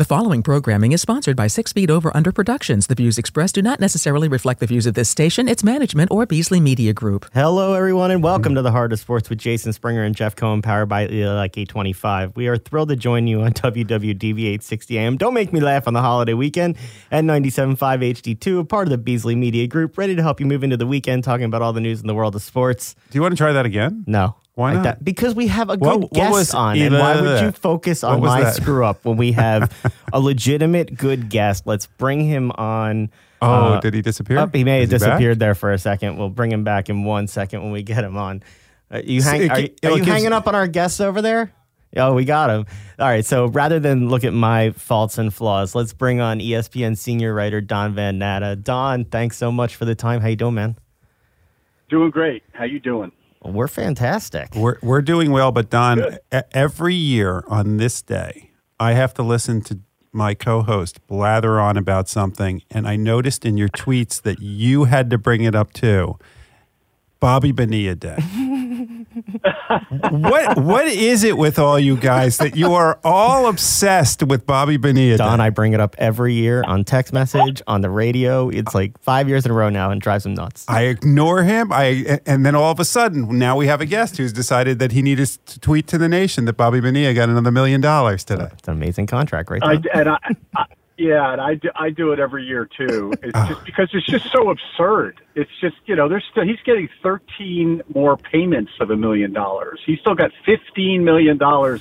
The following programming is sponsored by Six Feet Over Under Productions. The views expressed do not necessarily reflect the views of this station, its management, or Beasley Media Group. Hello, everyone, and welcome to the Heart of Sports with Jason Springer and Jeff Cohen, powered by like 825. We are thrilled to join you on WWDB 860 AM. Don't make me laugh on the holiday weekend at 97.5 HD2, a part of the Beasley Media Group, ready to help you move into the weekend talking about all the news in the world of sports. Do you want to try that again? No. Why Like not? that- Because we have a good What- what guest was on, and why would you focus on my that? screw up when we have a legitimate good guest? Let's bring him on. Oh, Uh, did he disappear? Oh, he may have Is he back? disappeared there for a second. We'll bring him back in one second when we get him on. Uh, you hang, it are, you- are you gives- hanging up on our guests over there? Oh, we got him. All right. So rather than look at my faults and flaws, let's bring on ESPN senior writer Don Van Natta. Don, thanks so much for the time. How you doing, man? Doing great. How you doing? Well, we're fantastic. We're, we're doing well, but Don, every year on this day, I have to listen to my co host blather on about something. And I noticed in your tweets that you had to bring it up too. Bobby Bonilla Day. what what is it with all you guys that you are all obsessed with Bobby Bonilla Don, Day? I bring it up every year on text message, on the radio. It's like five years in a row now and drives him nuts. I ignore him. I and then all of a sudden, now we have a guest who's decided that he needed to tweet to the nation that Bobby Bonilla got another million dollars today. It's an amazing contract, right? I, and I, I, yeah, and I do, I do it every year too. It's Ah. just because it's just so absurd. It's just you know, there's still he's getting 13 more payments of a million dollars. He's still got 15 million dollars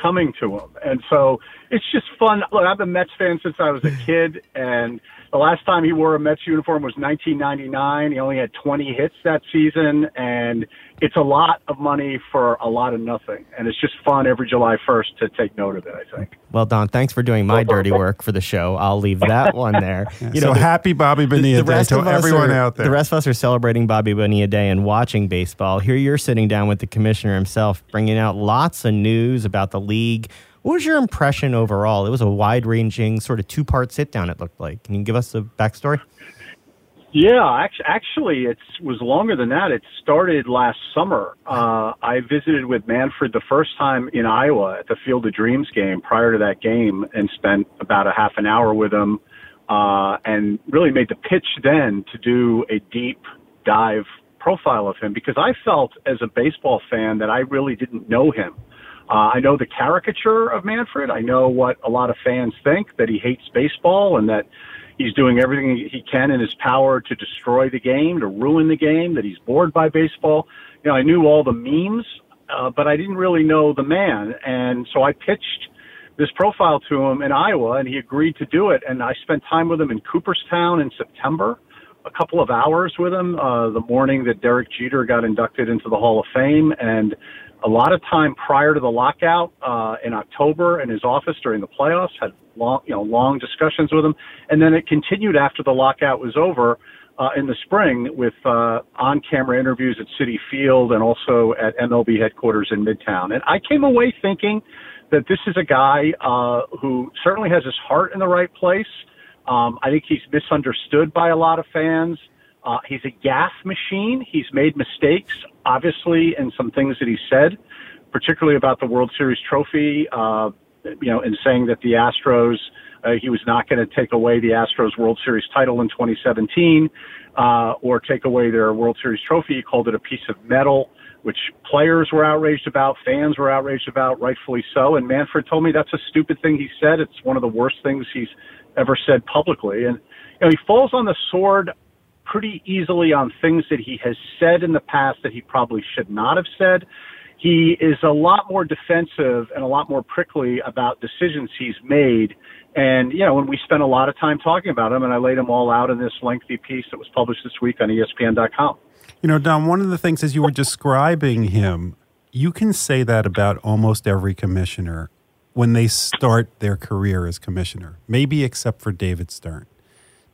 coming to him, and so it's just fun. Look, I've been a Mets fan since I was a kid, and the last time he wore a Mets uniform was 1999. He only had 20 hits that season, and it's a lot of money for a lot of nothing. And it's just fun every July 1st to take note of it. I think. Well, Don, thanks for doing my dirty work for the show. I'll leave that one there. You so happy Bobby Bonilla Day to everyone are, out there. The rest of us are celebrating Bobby Bonilla Day and watching baseball. Here you're sitting down with the commissioner himself, bringing out lots of news about the league. What was your impression overall? It was a wide ranging, sort of two part sit down, it looked like. Can you give us a backstory? Yeah, actually, actually, it was longer than that. It started last summer. Uh, I visited with Manfred the first time in Iowa at the Field of Dreams game prior to that game and spent about a half an hour with him uh, and really made the pitch then to do a deep dive profile of him because I felt as a baseball fan that I really didn't know him. Uh, I know the caricature of Manfred. I know what a lot of fans think that he hates baseball and that he's doing everything he can in his power to destroy the game, to ruin the game, that he's bored by baseball. You know, I knew all the memes, uh, but I didn't really know the man. And so I pitched this profile to him in Iowa, and he agreed to do it. And I spent time with him in Cooperstown in September, a couple of hours with him uh, the morning that Derek Jeter got inducted into the Hall of Fame, and a lot of time prior to the lockout uh, in October in his office during the playoffs. Had long, you know, long discussions with him, and then it continued after the lockout was over uh, in the spring with uh, on-camera interviews at Citi Field and also at MLB headquarters in Midtown. And I came away thinking that this is a guy uh, who certainly has his heart in the right place. Um, I think he's misunderstood by a lot of fans. Uh, he's a gaff machine. He's made mistakes, obviously, in some things that he said, particularly about the World Series trophy. Uh, you know, in saying that the Astros, uh, he was not going to take away the Astros World Series title in 2017, uh, or take away their World Series trophy. He called it a piece of metal, which players were outraged about, fans were outraged about, rightfully so. And Manfred told me that's a stupid thing he said. It's one of the worst things he's ever said publicly. And you know, he falls on the sword pretty easily on things that he has said in the past that he probably should not have said. He is a lot more defensive and a lot more prickly about decisions he's made. And, you know, when we spent a lot of time talking about him, and I laid them all out in this lengthy piece that was published this week on ESPN.com. You know, Don, one of the things as you were describing him, you can say that about almost every commissioner when they start their career as commissioner, maybe except for David Stern.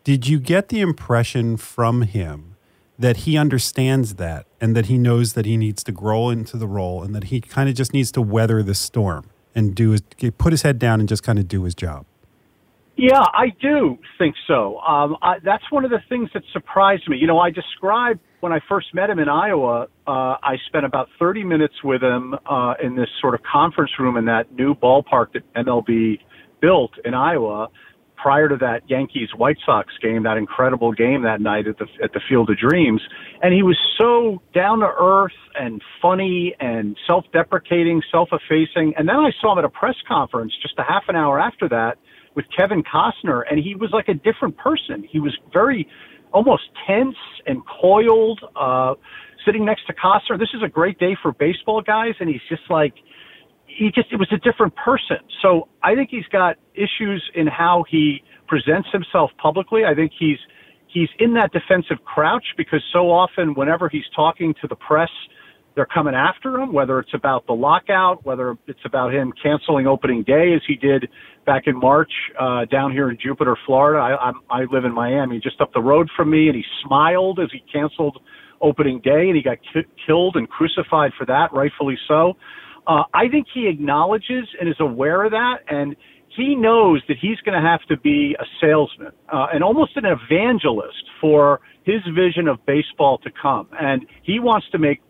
Did you get the impression from him that he understands that and that he knows that he needs to grow into the role and that he kind of just needs to weather the storm and do his, put his head down and just kind of do his job? Yeah, I do think so. Um, I, that's one of the things that surprised me. You know, I described when I first met him in Iowa. Uh, I spent about 30 minutes with him uh, in this sort of conference room in that new ballpark that MLB built in Iowa prior to that Yankees White Sox game, that incredible game that night at the at the Field of Dreams, and he was so down to earth and funny and self-deprecating, self-effacing. And then I saw him at a press conference just a half an hour after that with Kevin Costner, and he was like a different person. He was very almost tense and coiled, uh, sitting next to Costner. This is a great day for baseball guys, and he's just like he just it was a different person. So I think he's got issues in how he presents himself publicly. I think he's he's in that defensive crouch because so often whenever he's talking to the press, they're coming after him, whether it's about the lockout, whether it's about him canceling opening day as he did back in March uh, down here in Jupiter, Florida. I, I'm, I live in Miami, just up the road from me, and he smiled as he canceled opening day, and he got ki- killed and crucified for that, rightfully so. Uh, I think he acknowledges and is aware of that, and he knows that he's going to have to be a salesman uh, and almost an evangelist for his vision of baseball to come. And he wants to make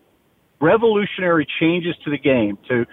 revolutionary changes to the game to,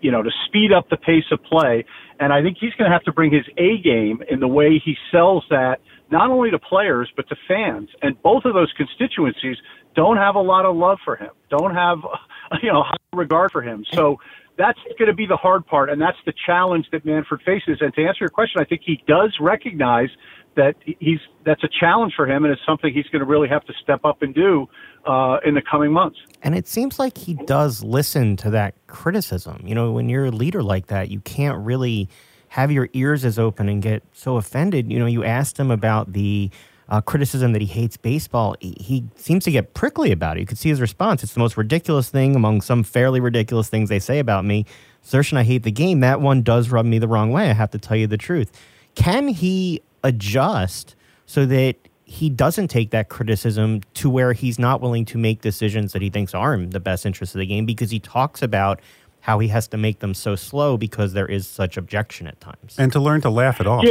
you know, to speed up the pace of play. And I think he's going to have to bring his A game in the way he sells that not only to players but to fans. And both of those constituencies don't have a lot of love for him, don't have you know high regard for him. So that's going to be the hard part, and that's the challenge that Manfred faces. And to answer your question, I think he does recognize that he's that's a challenge for him, and it's something he's going to really have to step up and do uh, in the coming months. And it seems like he does listen to that criticism. You know, when you're a leader like that, you can't really have your ears as open and get so offended. You know, you asked him about the uh, criticism that he hates baseball, he, he, seems to get prickly about it. You could see his response. It's the most ridiculous thing among some fairly ridiculous things they say about me. Assertion I hate the game, that one does rub me the wrong way. I have to tell you the truth. Can he adjust so that he doesn't take that criticism to where he's not willing to make decisions that he thinks are in the best interest of the game because he talks about how he has to make them so slow because there is such objection at times. And to learn to laugh it off.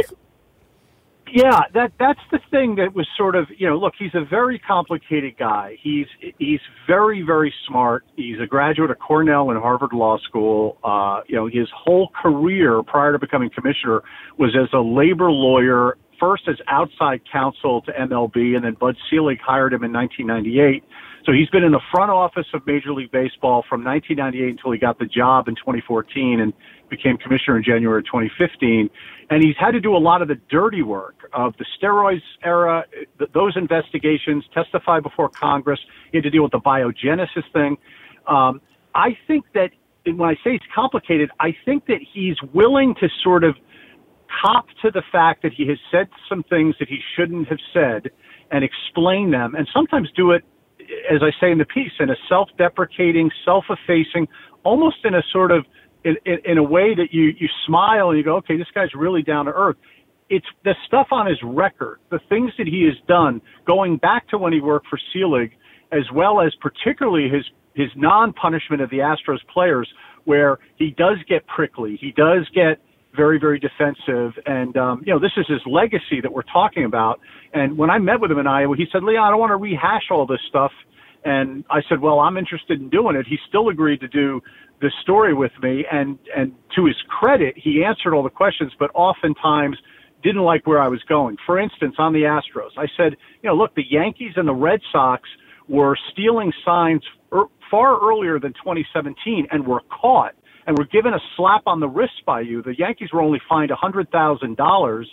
Yeah. That that's the thing that was sort of you know look he's a very complicated guy. He's he's very very smart. He's a graduate of Cornell and Harvard Law School. Uh, you know his whole career prior to becoming commissioner was as a labor lawyer. First as outside counsel to MLB, and then Bud Selig hired him in 1998 so he's been in the front office of Major League Baseball from 1998 until he got the job in 2014 and became commissioner in January 2015. And he's had to do a lot of the dirty work of the steroids era, th- those investigations, testify before Congress. He had to deal with the Biogenesis thing. Um, I think that when I say it's complicated, I think that he's willing to sort of cop to the fact that he has said some things that he shouldn't have said and explain them and sometimes do it as I say in the piece, in a self-deprecating, self-effacing, almost in a sort of in, in, in a way that you you smile and you go, okay, this guy's really down to earth. It's the stuff on his record, the things that he has done, going back to when he worked for Selig, as well as particularly his his non-punishment of the Astros players, where he does get prickly, he does get very, very defensive. And, um, you know, this is his legacy that we're talking about. And when I met with him in Iowa, he said, Leon, I don't want to rehash all this stuff. And I said, well, I'm interested in doing it. He still agreed to do this story with me. And, and to his credit, he answered all the questions, but oftentimes didn't like where I was going. For instance, on the Astros, I said, you know, look, the Yankees and the Red Sox were stealing signs er, far earlier than 2017 and were caught and were given a slap on the wrist by you. The Yankees were only fined a $100,000.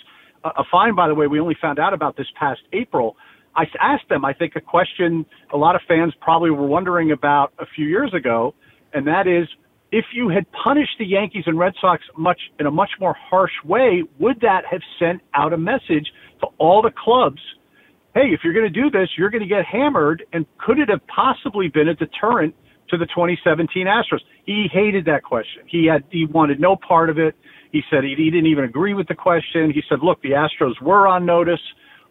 A fine, by the way, we only found out about this past April. I asked them, I think, a question a lot of fans probably were wondering about a few years ago, and that is, if you had punished the Yankees and Red Sox much in a much more harsh way, would that have sent out a message to all the clubs? Hey, if you're going to do this, you're going to get hammered, and could it have possibly been a deterrent to the 2017 Astros? He hated that question. He had he wanted no part of it. He said he, he didn't even agree with the question. He said, "Look, the Astros were on notice."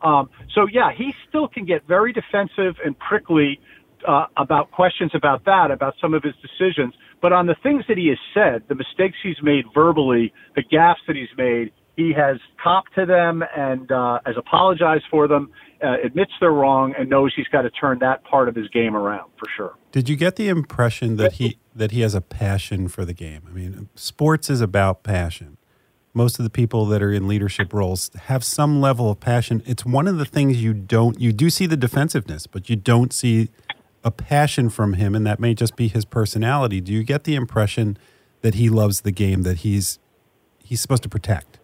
Um, so yeah, he still can get very defensive and prickly uh, about questions about that, about some of his decisions. But on the things that he has said, the mistakes he's made verbally, the gaffes that he's made, he has copped to them and uh, has apologized for them, uh, admits they're wrong, and knows he's got to turn that part of his game around for sure. Did you get the impression that he that he has a passion for the game? I mean, sports is about passion. most of the people that are in leadership roles have some level of passion. It's one of the things you don't, you do see the defensiveness, but you don't see a passion from him, and that may just be his personality. Do you get the impression that he loves the game that he's he's supposed to protect?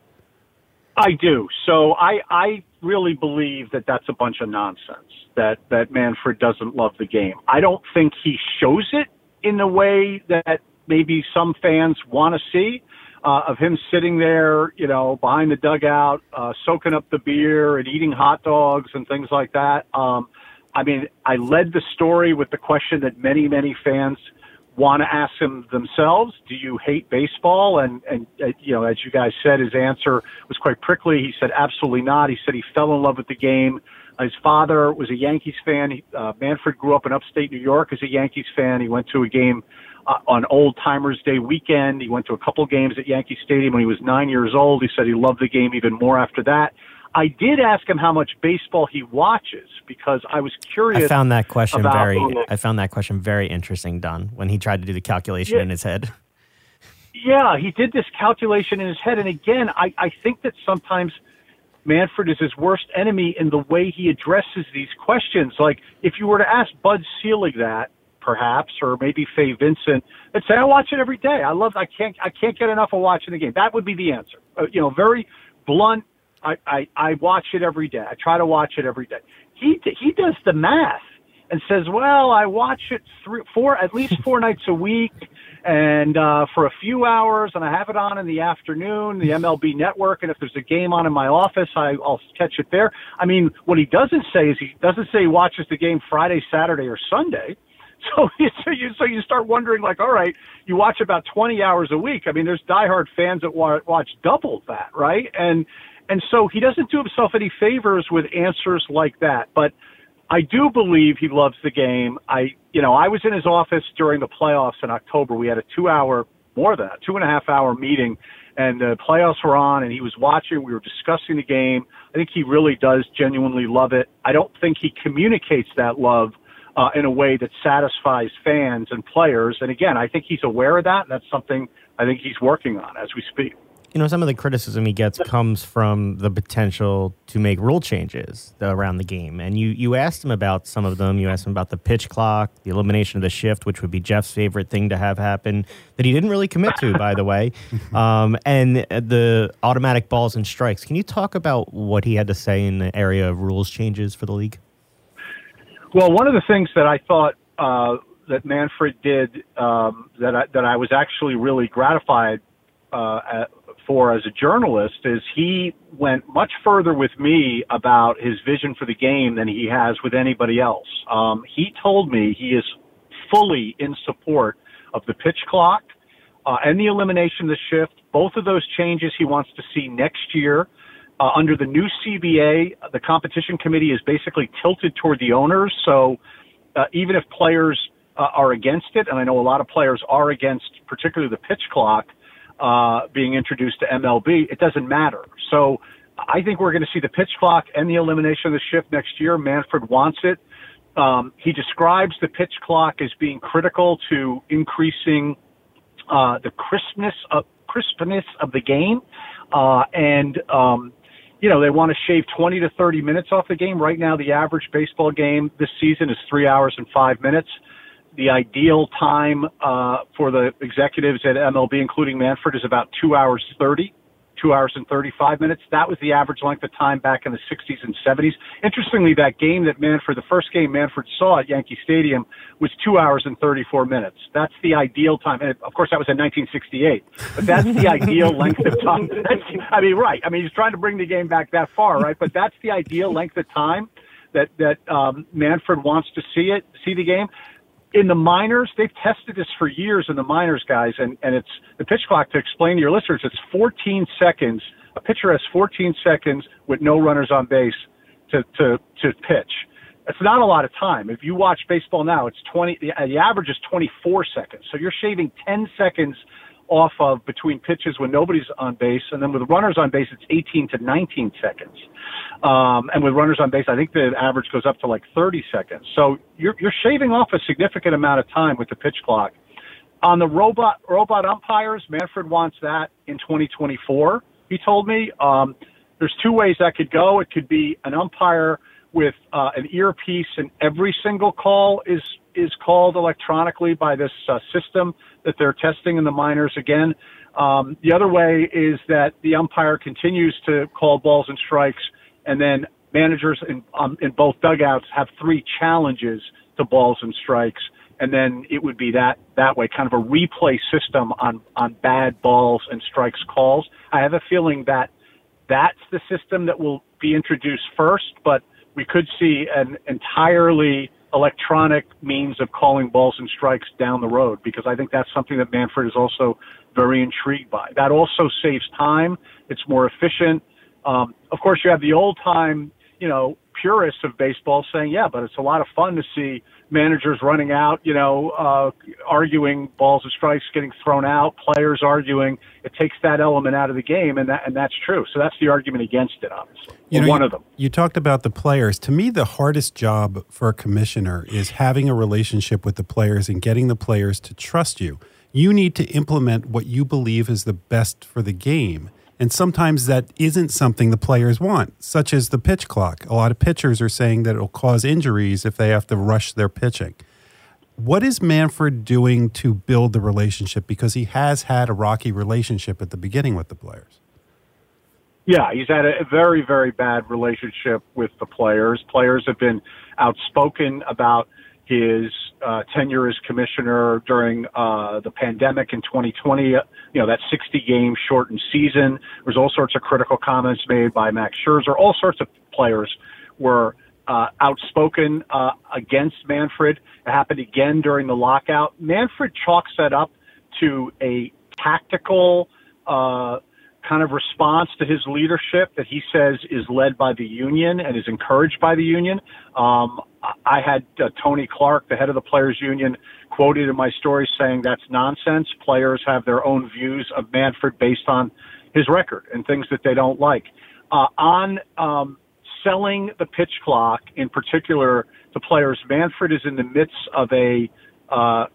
I do. So I I really believe that that's a bunch of nonsense. That that Manfred doesn't love the game. I don't think he shows it in the way that maybe some fans want to see. Uh, of him sitting there, you know, behind the dugout, uh, soaking up the beer and eating hot dogs and things like that. Um, I mean, I led the story with the question that many, many fans want to ask him themselves. Do you hate baseball? And, and, uh, you know, as you guys said, his answer was quite prickly. He said, absolutely not. He said he fell in love with the game. His father was a Yankees fan. He, uh, Manfred grew up in upstate New York as a Yankees fan. He went to a game uh, on Old Timers Day weekend. He went to a couple games at Yankee Stadium when he was nine years old. He said he loved the game even more after that. I did ask him how much baseball he watches because I was curious. I found that question very. I found that question very interesting, Don, when he tried to do the calculation Yeah. in his head. Yeah, he did this calculation in his head, and again, I, I think that sometimes Manfred is his worst enemy in the way he addresses these questions. Like if you were to ask Bud Selig that, perhaps, or maybe Fay Vincent, they'd say, "I watch it every day. I love. I can't. I can't get enough of watching the game." That would be the answer. Uh, you know, very blunt. I, I I watch it every day. I try to watch it every day. He he does the math and says, "Well, I watch it three, four, at least four nights a week, and uh, for a few hours, and I have it on in the afternoon, the MLB Network, and if there's a game on in my office, I, I'll catch it there." I mean, what he doesn't say is he doesn't say he watches the game Friday, Saturday, or Sunday. So, so you so you start wondering, like, all right, you watch about 20 hours a week. I mean, there's diehard fans that wa- watch double that, right? And and so he doesn't do himself any favors with answers like that. But I do believe he loves the game. I, you know, I was in his office during the playoffs in October. We had a two-hour, more than that, two and a half hour meeting, and the playoffs were on, and he was watching. We were discussing the game. I think he really does genuinely love it. I don't think he communicates that love uh, in a way that satisfies fans and players. And again, I think he's aware of that, and that's something I think he's working on as we speak. You know, some of the criticism he gets comes from the potential to make rule changes around the game. And you, you asked him about some of them. You asked him about the pitch clock, the elimination of the shift, which would be Jeff's favorite thing to have happen, that he didn't really commit to, by the way, um, and the automatic balls and strikes. Can you talk about what he had to say in the area of rules changes for the league? Well, one of the things that I thought uh, that Manfred did um, that I, that I was actually really gratified uh, at, for as a journalist is he went much further with me about his vision for the game than he has with anybody else. Um, he told me he is fully in support of the pitch clock uh, and the elimination of the shift. Both of those changes he wants to see next year. Uh, under the new CBA, the competition committee is basically tilted toward the owners. So uh, even if players uh, are against it, and I know a lot of players are against, particularly the pitch clock uh, being introduced to MLB, it doesn't matter. So I think we're going to see the pitch clock and the elimination of the shift next year. Manfred wants it. Um, he describes the pitch clock as being critical to increasing uh, the crispness of crispness of the game, uh, and um, you know they want to shave 20 to 30 minutes off the game. Right now, the average baseball game this season is three hours and five minutes. The ideal time uh, for the executives at MLB, including Manfred, is about two hours 30 two hours and 35 minutes. That was the average length of time back in the 60s and 70s. Interestingly, that game that Manfred, the first game Manfred saw at Yankee Stadium, was two hours and 34 minutes. That's the ideal time. And of course, that was in 1968. But that's the ideal length of time. That's, I mean, right. I mean, he's trying to bring the game back that far, right? But that's the ideal length of time that that um, Manfred wants to see it, see the game in the minors, they've tested this for years in the minors, guys, and, and it's the pitch clock to explain to your listeners, it's 14 seconds. A pitcher has 14 seconds with no runners on base to, to, to pitch. It's not a lot of time. If you watch baseball now, it's 20, the, the average is 24 seconds. So you're shaving 10 seconds off of between pitches when nobody's on base, and then with runners on base, it's 18 to 19 seconds. Um, and with runners on base, I think the average goes up to like 30 seconds. So you're you're shaving off a significant amount of time with the pitch clock. On the robot robot umpires, Manfred wants that in 2024. He told me um, there's two ways that could go. It could be an umpire with uh, an earpiece, and every single call is is called electronically by this uh, system that they're testing in the minors again. Um, the other way is that the umpire continues to call balls and strikes, and then managers in, um, in both dugouts have three challenges to balls and strikes, and then it would be that that way, kind of a replay system on on bad balls and strikes calls. I have a feeling that that's the system that will be introduced first, but we could see an entirely electronic means of calling balls and strikes down the road because I think that's something that Manfred is also very intrigued by. That also saves time. It's more efficient. Um, of course, you have the old time, you know, purists of baseball saying, yeah, but it's a lot of fun to see managers running out, you know, uh, arguing balls and strikes getting thrown out, players arguing. It takes that element out of the game, and that and that's true. So that's the argument against it, obviously. You know, one you, of them. You talked about the players. To me, the hardest job for a commissioner is having a relationship with the players and getting the players to trust you. You need to implement what you believe is the best for the game. And sometimes that isn't something the players want, such as the pitch clock. A lot of pitchers are saying that it'll cause injuries if they have to rush their pitching. What is Manfred doing to build the relationship? Because he has had a rocky relationship at the beginning with the players. Yeah, he's had a very, very bad relationship with the players. Players have been outspoken about his uh, tenure as commissioner during uh, the pandemic in 2020. You know, that 60 game shortened season. There's all sorts of critical comments made by Max Scherzer. All sorts of players were uh, outspoken uh, against Manfred. It happened again during the lockout. Manfred chalks that up to a tactical uh, kind of response to his leadership that he says is led by the union and is encouraged by the union. Um, I had uh, Tony Clark, the head of the players union, quoted in my story saying that's nonsense. Players have their own views of Manfred based on his record and things that they don't like. Uh, on um, selling the pitch clock, in particular, to players, Manfred is in the midst of a uh,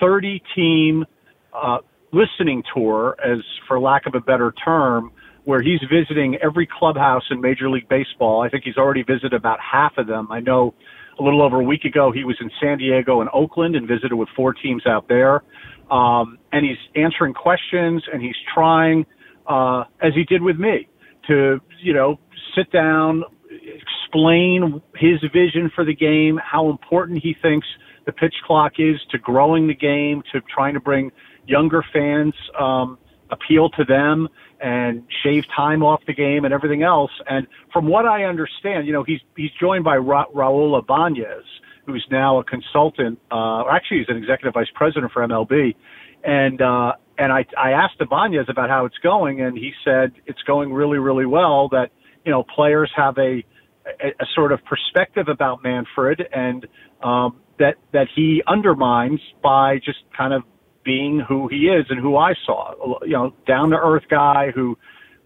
30 team uh, listening tour, as for lack of a better term, where he's visiting every clubhouse in Major League Baseball. I think he's already visited about half of them. I know a little over a week ago he was in San Diego and Oakland and visited with four teams out there. Um, and he's answering questions and he's trying, uh, as he did with me, to, you know, sit down, explain his vision for the game, how important he thinks the pitch clock is to growing the game, to trying to bring younger fans um, appeal to them and shave time off the game and everything else. And from what I understand, you know, he's he's joined by Ra- Raul Ibanez, who's now a consultant, uh, actually he's an executive vice president for MLB. And uh, and I I asked Ibanez about how it's going, and he said it's going really really well. That you know players have a a, a sort of perspective about Manfred, and um, that that he undermines by just kind of being who he is and who I saw. You know, down to earth guy who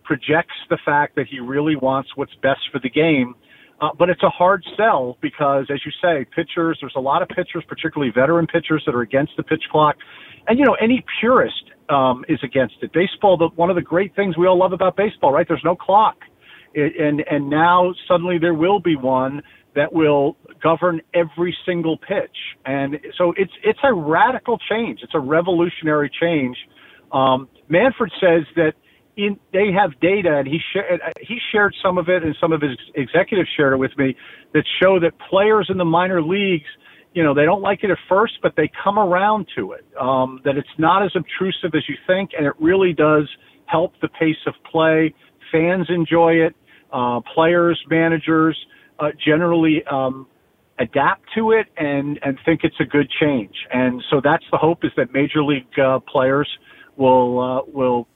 projects the fact that he really wants what's best for the game. Uh, but it's a hard sell because, as you say, pitchers, there's a lot of pitchers, particularly veteran pitchers, that are against the pitch clock. And, you know, any purist um, is against it. Baseball, the, one of the great things we all love about baseball, right? There's no clock. It, and, and now suddenly there will be one that will govern every single pitch. And so it's it's a radical change. It's a revolutionary change. Um, Manfred says that in they have data, and he shared he shared some of it, and some of his executives shared it with me that show that players in the minor leagues. You know, they don't like it at first, but they come around to it. Um, that it's not as obtrusive as you think, and it really does help the pace of play. Fans enjoy it. Uh, players, managers, uh, generally um, adapt to it and and think it's a good change. And so that's the hope is that major league uh, players will uh, will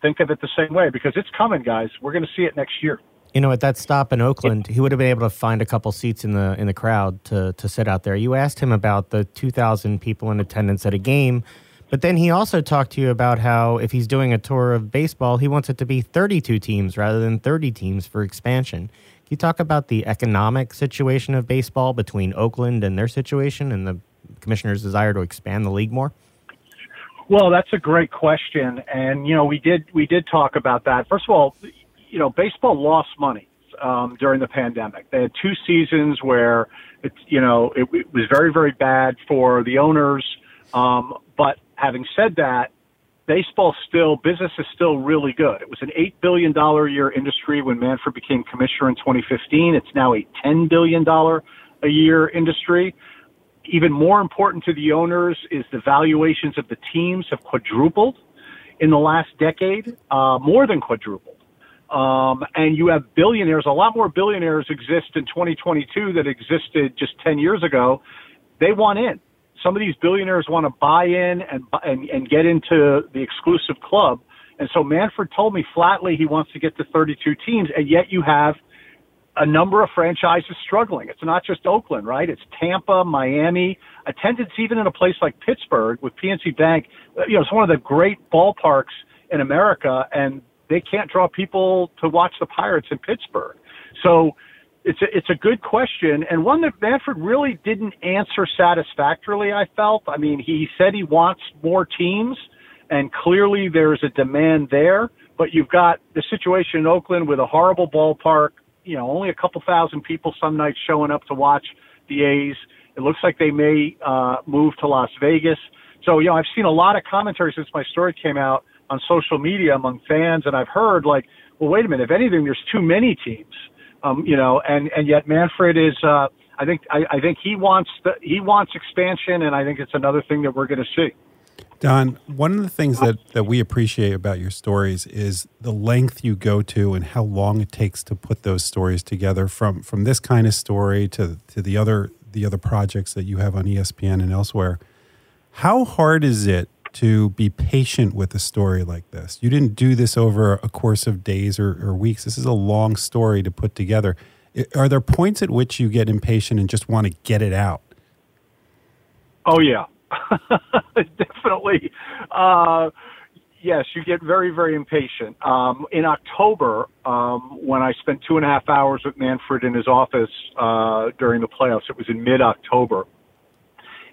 think of it the same way because it's coming, guys. We're going to see it next year. You know, at that stop in Oakland, he would have been able to find a couple seats in the in the crowd to to sit out there. You asked him about the 2,000 people in attendance at a game, but then he also talked to you about how if he's doing a tour of baseball, he wants it to be 32 teams rather than 30 teams for expansion you talk about the economic situation of baseball between Oakland and their situation and the commissioner's desire to expand the league more? Well, that's a great question, and you know we did we did talk about that. First of all, you know baseball lost money um, during the pandemic. They had two seasons where it you know it, it was very very bad for the owners. Um, but having said that, baseball still business is still really good. It was an eight billion dollar a year industry when Manfred became commissioner in 2015. It's now a ten billion dollar a year industry. Even more important to the owners is the valuations of the teams have quadrupled in the last decade, uh, more than quadrupled. Um, and you have billionaires, a lot more billionaires exist in 2022 that existed just 10 years ago. They want in. Some of these billionaires want to buy in and, and, and get into the exclusive club. And so Manfred told me flatly he wants to get to 32 teams, and yet you have – a number of franchises struggling. It's not just Oakland, right? It's Tampa, Miami, attendance even in a place like Pittsburgh with PNC Bank. Uh, you know, it's one of the great ballparks in America, and they can't draw people to watch the Pirates in Pittsburgh. So it's a, it's a good question and one that Manfred really didn't answer satisfactorily. I felt. I mean, he said he wants more teams, and clearly there's a demand there. But you've got the situation in Oakland with a horrible ballpark you know, only a couple thousand people some nights showing up to watch the A's. It looks like they may uh, move to Las Vegas. So, you know, I've seen a lot of commentary since my story came out on social media among fans, and I've heard like, well, wait a minute. If anything, there's too many teams. Um, you know, and and yet Manfred is. Uh, I think I, I think he wants the, he wants expansion, and I think it's another thing that we're going to see. Don, one of the things that, that we appreciate about your stories is the length you go to and how long it takes to put those stories together from from this kind of story to to the other the other projects that you have on ESPN and elsewhere. How hard is it to be patient with a story like this? You didn't do this over a course of days or, or weeks. This is a long story to put together. Are there points at which you get impatient and just want to get it out? Oh yeah, Definitely. Uh, yes, you get very, very impatient. Um, in October, um, when I spent two and a half hours with Manfred in his office uh, during the playoffs, it was in mid October.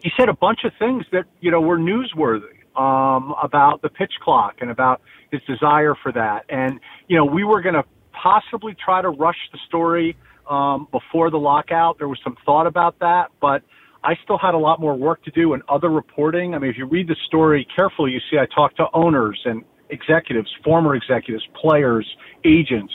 He said a bunch of things that you know were newsworthy um, about the pitch clock and about his desire for that. And you know, we were going to possibly try to rush the story um, before the lockout. There was some thought about that, but I still had a lot more work to do and other reporting. I mean, if you read the story carefully, you see I talked to owners and executives, former executives, players, agents.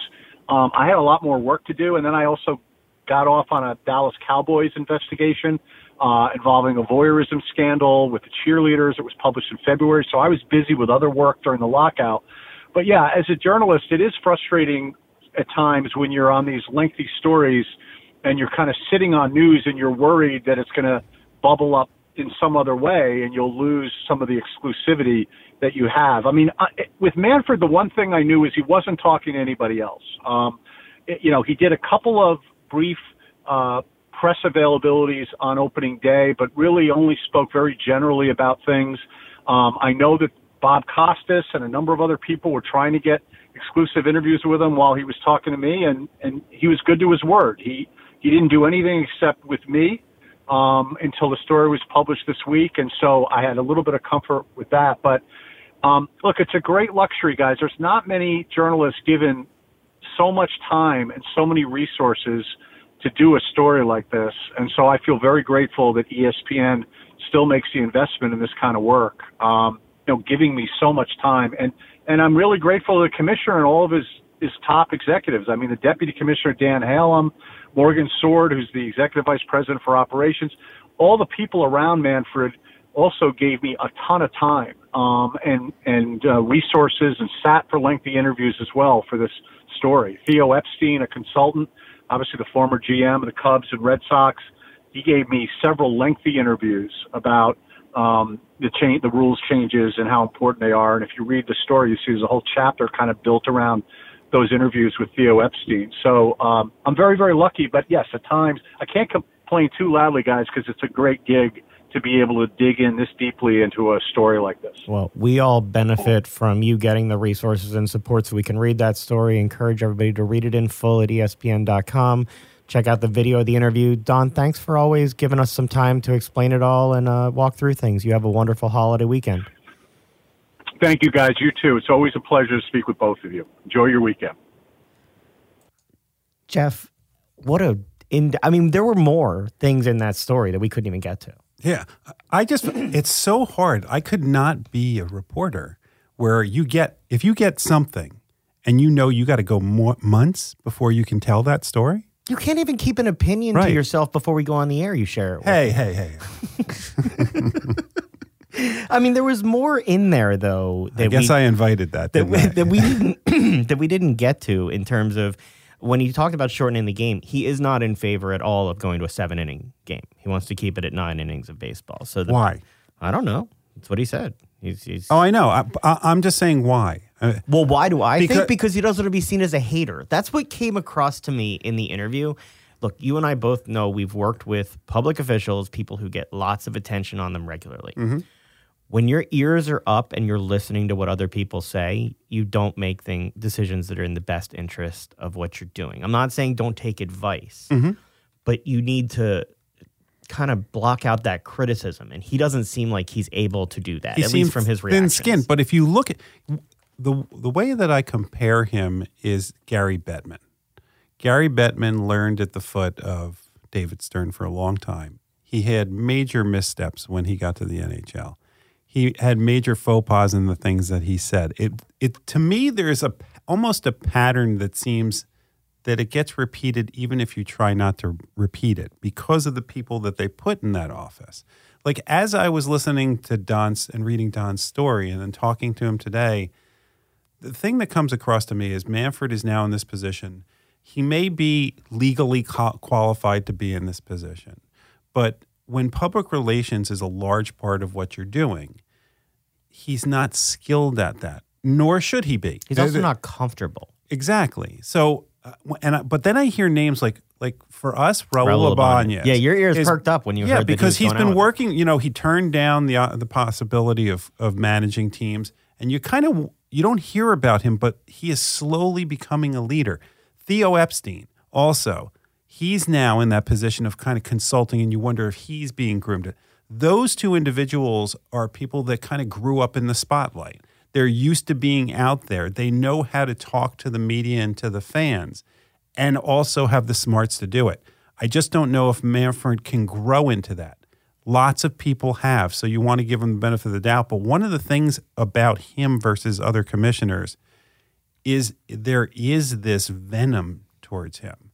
Um, I had a lot more work to do, and then I also got off on a Dallas Cowboys investigation uh, involving a voyeurism scandal with the cheerleaders. It was published in February, so I was busy with other work during the lockout. But yeah, as a journalist, it is frustrating at times when you're on these lengthy stories and you're kind of sitting on news and you're worried that it's going to bubble up in some other way and you'll lose some of the exclusivity that you have. I mean, I, with Manfred, the one thing I knew is he wasn't talking to anybody else. Um, it, you know, he did a couple of brief uh, press availabilities on opening day, but really only spoke very generally about things. Um, I know that Bob Costas and a number of other people were trying to get exclusive interviews with him while he was talking to me, and and he was good to his word. He he didn't do anything except with me um, until the story was published this week, and so I had a little bit of comfort with that. But um, look, it's a great luxury, guys. There's not many journalists given so much time and so many resources to do a story like this, and so I feel very grateful that ESPN still makes the investment in this kind of work. Um, you know, giving me so much time, and and I'm really grateful to the commissioner and all of his his top executives. I mean, the deputy commissioner Dan Halem, Morgan Sword, who's the executive vice president for operations. All the people around Manfred also gave me a ton of time um, and and uh, resources and sat for lengthy interviews as well for this story. Theo Epstein, a consultant, obviously the former GM of the Cubs and Red Sox, he gave me several lengthy interviews about um, the change, the rules changes, and how important they are. And if you read the story, you see there's a whole chapter kind of built around those interviews with Theo Epstein. So um, I'm very, very lucky. But yes, at times I can't complain too loudly, guys, because it's a great gig to be able to dig in this deeply into a story like this. Well, we all benefit from you getting the resources and support so we can read that story. Encourage everybody to read it in full at ESPN.com. Check out the video of the interview. Don, thanks for always giving us some time to explain it all and uh, walk through things. You have a wonderful holiday weekend. Thank you, guys. You too. It's always a pleasure to speak with both of you. Enjoy your weekend. Jeff, what a in I mean, there were more things in that story that we couldn't even get to. Yeah. I just, it's so hard. I could not be a reporter where you get, if you get something and you know you got to go more months before you can tell that story. You can't even keep an opinion Right. to yourself before we go on the air. You share it. With. Hey, hey, hey. I mean, there was more in there though. That I guess we, I invited that. that we, that we didn't that we didn't get to in terms of when he talked about shortening the game. He is not in favor at all of going to a seven inning game. He wants to keep it at nine innings of baseball. So the, Why? I don't know. That's what he said. He's, he's Oh, I know. I, I, I'm just saying why. Uh, Well, why do I Because- think? Because he doesn't want to be seen as a hater. That's what came across to me in the interview. Look, you and I both know we've worked with public officials, people who get lots of attention on them regularly. Mm-hmm. When your ears are up and you're listening to what other people say, you don't make thing, decisions that are in the best interest of what you're doing. I'm not saying don't take advice, Mm-hmm. but you need to kind of block out that criticism. And he doesn't seem like he's able to do that, he at least from his thin skinned. But if you look at the the way that I compare him is Gary Bettman. Gary Bettman learned at the foot of David Stern for a long time. He had major missteps when he got to the NHL. He had major faux pas in the things that he said. It it to me there's a almost a pattern that seems that it gets repeated even if you try not to repeat it because of the people that they put in that office. Like as I was listening to Don's and reading Don's story and then talking to him today, the thing that comes across to me is Manfred is now in this position. He may be legally qualified to be in this position, but when public relations is a large part of what you're doing, he's not skilled at that, nor should he be. He's also not comfortable. Exactly. So, uh, and I, but then I hear names like like for us, Raul, Raul. Ibanez. Yeah, your ears perked up when you yeah heard that he because going out been working. You know, he turned down the uh, the possibility of of managing teams, and you kind of you don't hear about him, but he is slowly becoming a leader. Theo Epstein also. He's now in that position of kind of consulting, and you wonder if he's being groomed. Those two individuals are people that kind of grew up in the spotlight. They're used to being out there. They know how to talk to the media and to the fans, and also have the smarts to do it. I just don't know if Manfred can grow into that. Lots of people have, so you want to give him the benefit of the doubt. But one of the things about him versus other commissioners is there is this venom towards him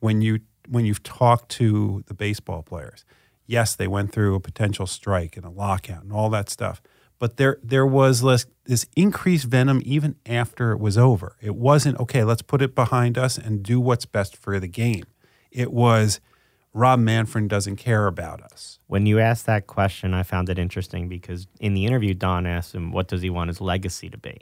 when you when you've talked to the baseball players. Yes, they went through a potential strike and a lockout and all that stuff, but there there was less, this increased venom even after it was over. It wasn't okay. Let's put it behind us and do what's best for the game. It was Rob Manfred doesn't care about us. When you asked that question, I found it interesting because in the interview, Don asked him, What does he want his legacy to be?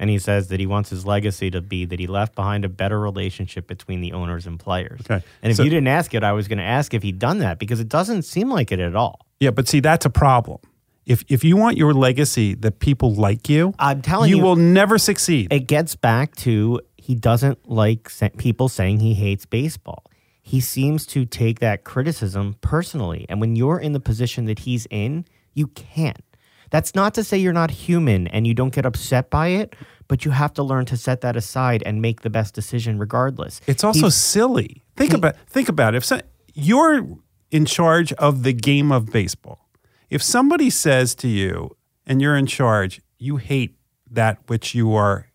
And he says that he wants his legacy to be that he left behind a better relationship between the owners and players. Okay. And if So- you didn't ask it, I was going to ask if he'd done that because it doesn't seem like it at all. Yeah, but see, that's a problem. If if you want your legacy that people like you, I'm telling you, you- will never succeed. It gets back to he doesn't like people saying he hates baseball. He seems to take that criticism personally. And when you're in the position that he's in, you can't. That's not to say you're not human and you don't get upset by it, but you have to learn to set that aside and make the best decision regardless. It's also He's- silly. Think about think about it. If so, you're in charge of the game of baseball, if somebody says to you and you're in charge, you hate that which you are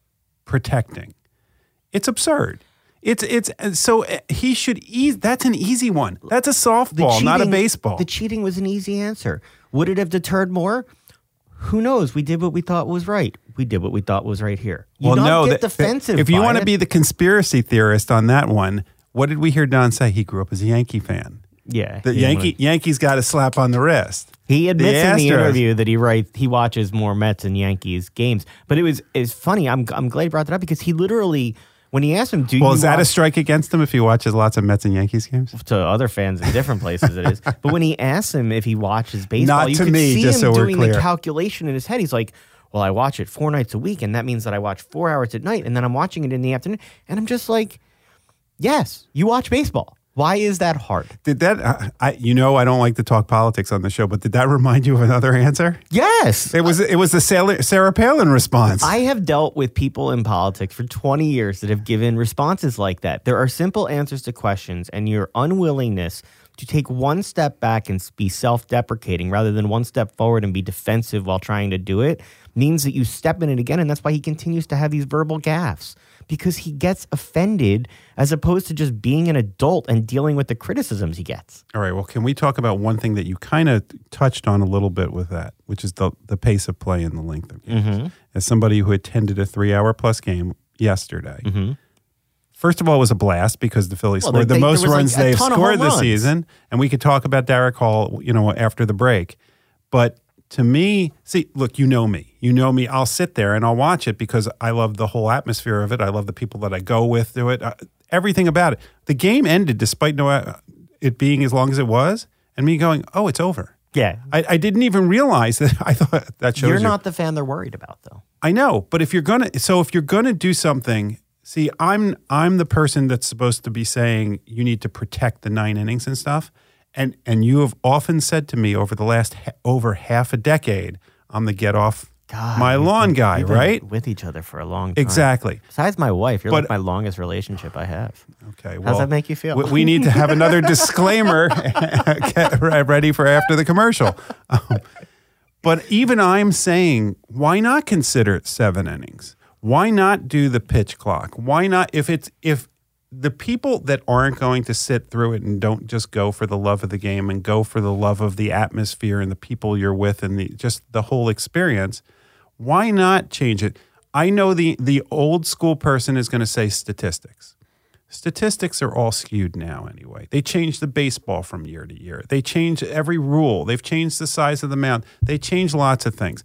protecting, it's absurd. It's it's so uh, he should ease. That's an easy one. That's a softball, not a baseball. The cheating was an easy answer. Would it have deterred more? Who knows? We did what we thought was right. We did what we thought was right here. You well, don't no, get that- defensive. If you want to be the conspiracy theorist on that one, what did we hear Don say? He grew up as a Yankee fan. yeah, The Yankee wanna- Yankees got a slap on the wrist. He admits in the interview that he writes he watches more Mets and Yankees games. But it was it's funny. I'm I'm glad you brought that up because he literally when he asked him, "Do Well, you Well, is that a strike against him if he watches lots of Mets and Yankees games? to other fans in different places it is. But when he asked him if he watches baseball, Not you to could me, see just him so we're doing the calculation in his head. He's like, "Well, I watch it four nights a week, and that means that I watch four hours at night, and then I'm watching it in the afternoon." And I'm just like, "Yes, you watch baseball. Why is that hard? Did that? I, I, you know, I don't like to talk politics on the show, but did that remind you of another answer? Yes. It was. It was the Sarah, Sarah Palin response. I have dealt with people in politics for 20 years that have given responses like that. There are simple answers to questions, and your unwillingness to take one step back and be self deprecating rather than one step forward and be defensive while trying to do it means that you step in it again. And that's why he continues to have these verbal gaffes because he gets offended as opposed to just being an adult and dealing with the criticisms he gets. All right. Well, can we talk about one thing that you kind of touched on a little bit with that, which is the the pace of play and the length of games? Mm-hmm. As somebody who attended a three hour plus game yesterday, Mm-hmm. first of all, it was a blast because the Phillies Well, scored they- the most was, like, runs they've scored this runs. season, and we could talk about Darick Hall, you know, after the break. But to me, see, look, you know me. You know me. I'll sit there and I'll watch it because I love the whole atmosphere of it. I love the people that I go with to it. Uh, everything about it. The game ended despite no uh, it being as long as it was, and me going, "Oh, it's over." Yeah. I, I didn't even realize that. I thought that shows You're you. not the fan they're worried about, though. I know, but if you're gonna, so if you're gonna do something, see, I'm I'm the person that's supposed to be saying you need to protect the nine innings and stuff, and and you have often said to me over the last ha- over half a decade, I'm the get off God, my lawn been- guy, we've been right? With each other for a long time. Exactly. Besides my wife, you're But- like my longest relationship I have. Okay. How Well, does that make you feel? we, we need to have another disclaimer get ready for after the commercial. Um, but even I'm saying, why not consider it seven innings? Why not do the pitch clock? Why not if it's if the people that aren't going to sit through it and don't just go for the love of the game and go for the love of the atmosphere and the people you're with and the just the whole experience, why not change it? I know the the old school person is going to say statistics. Statistics are all skewed now anyway. They change the baseball from year to year. They change every rule. They've changed the size of the mound. They change lots of things.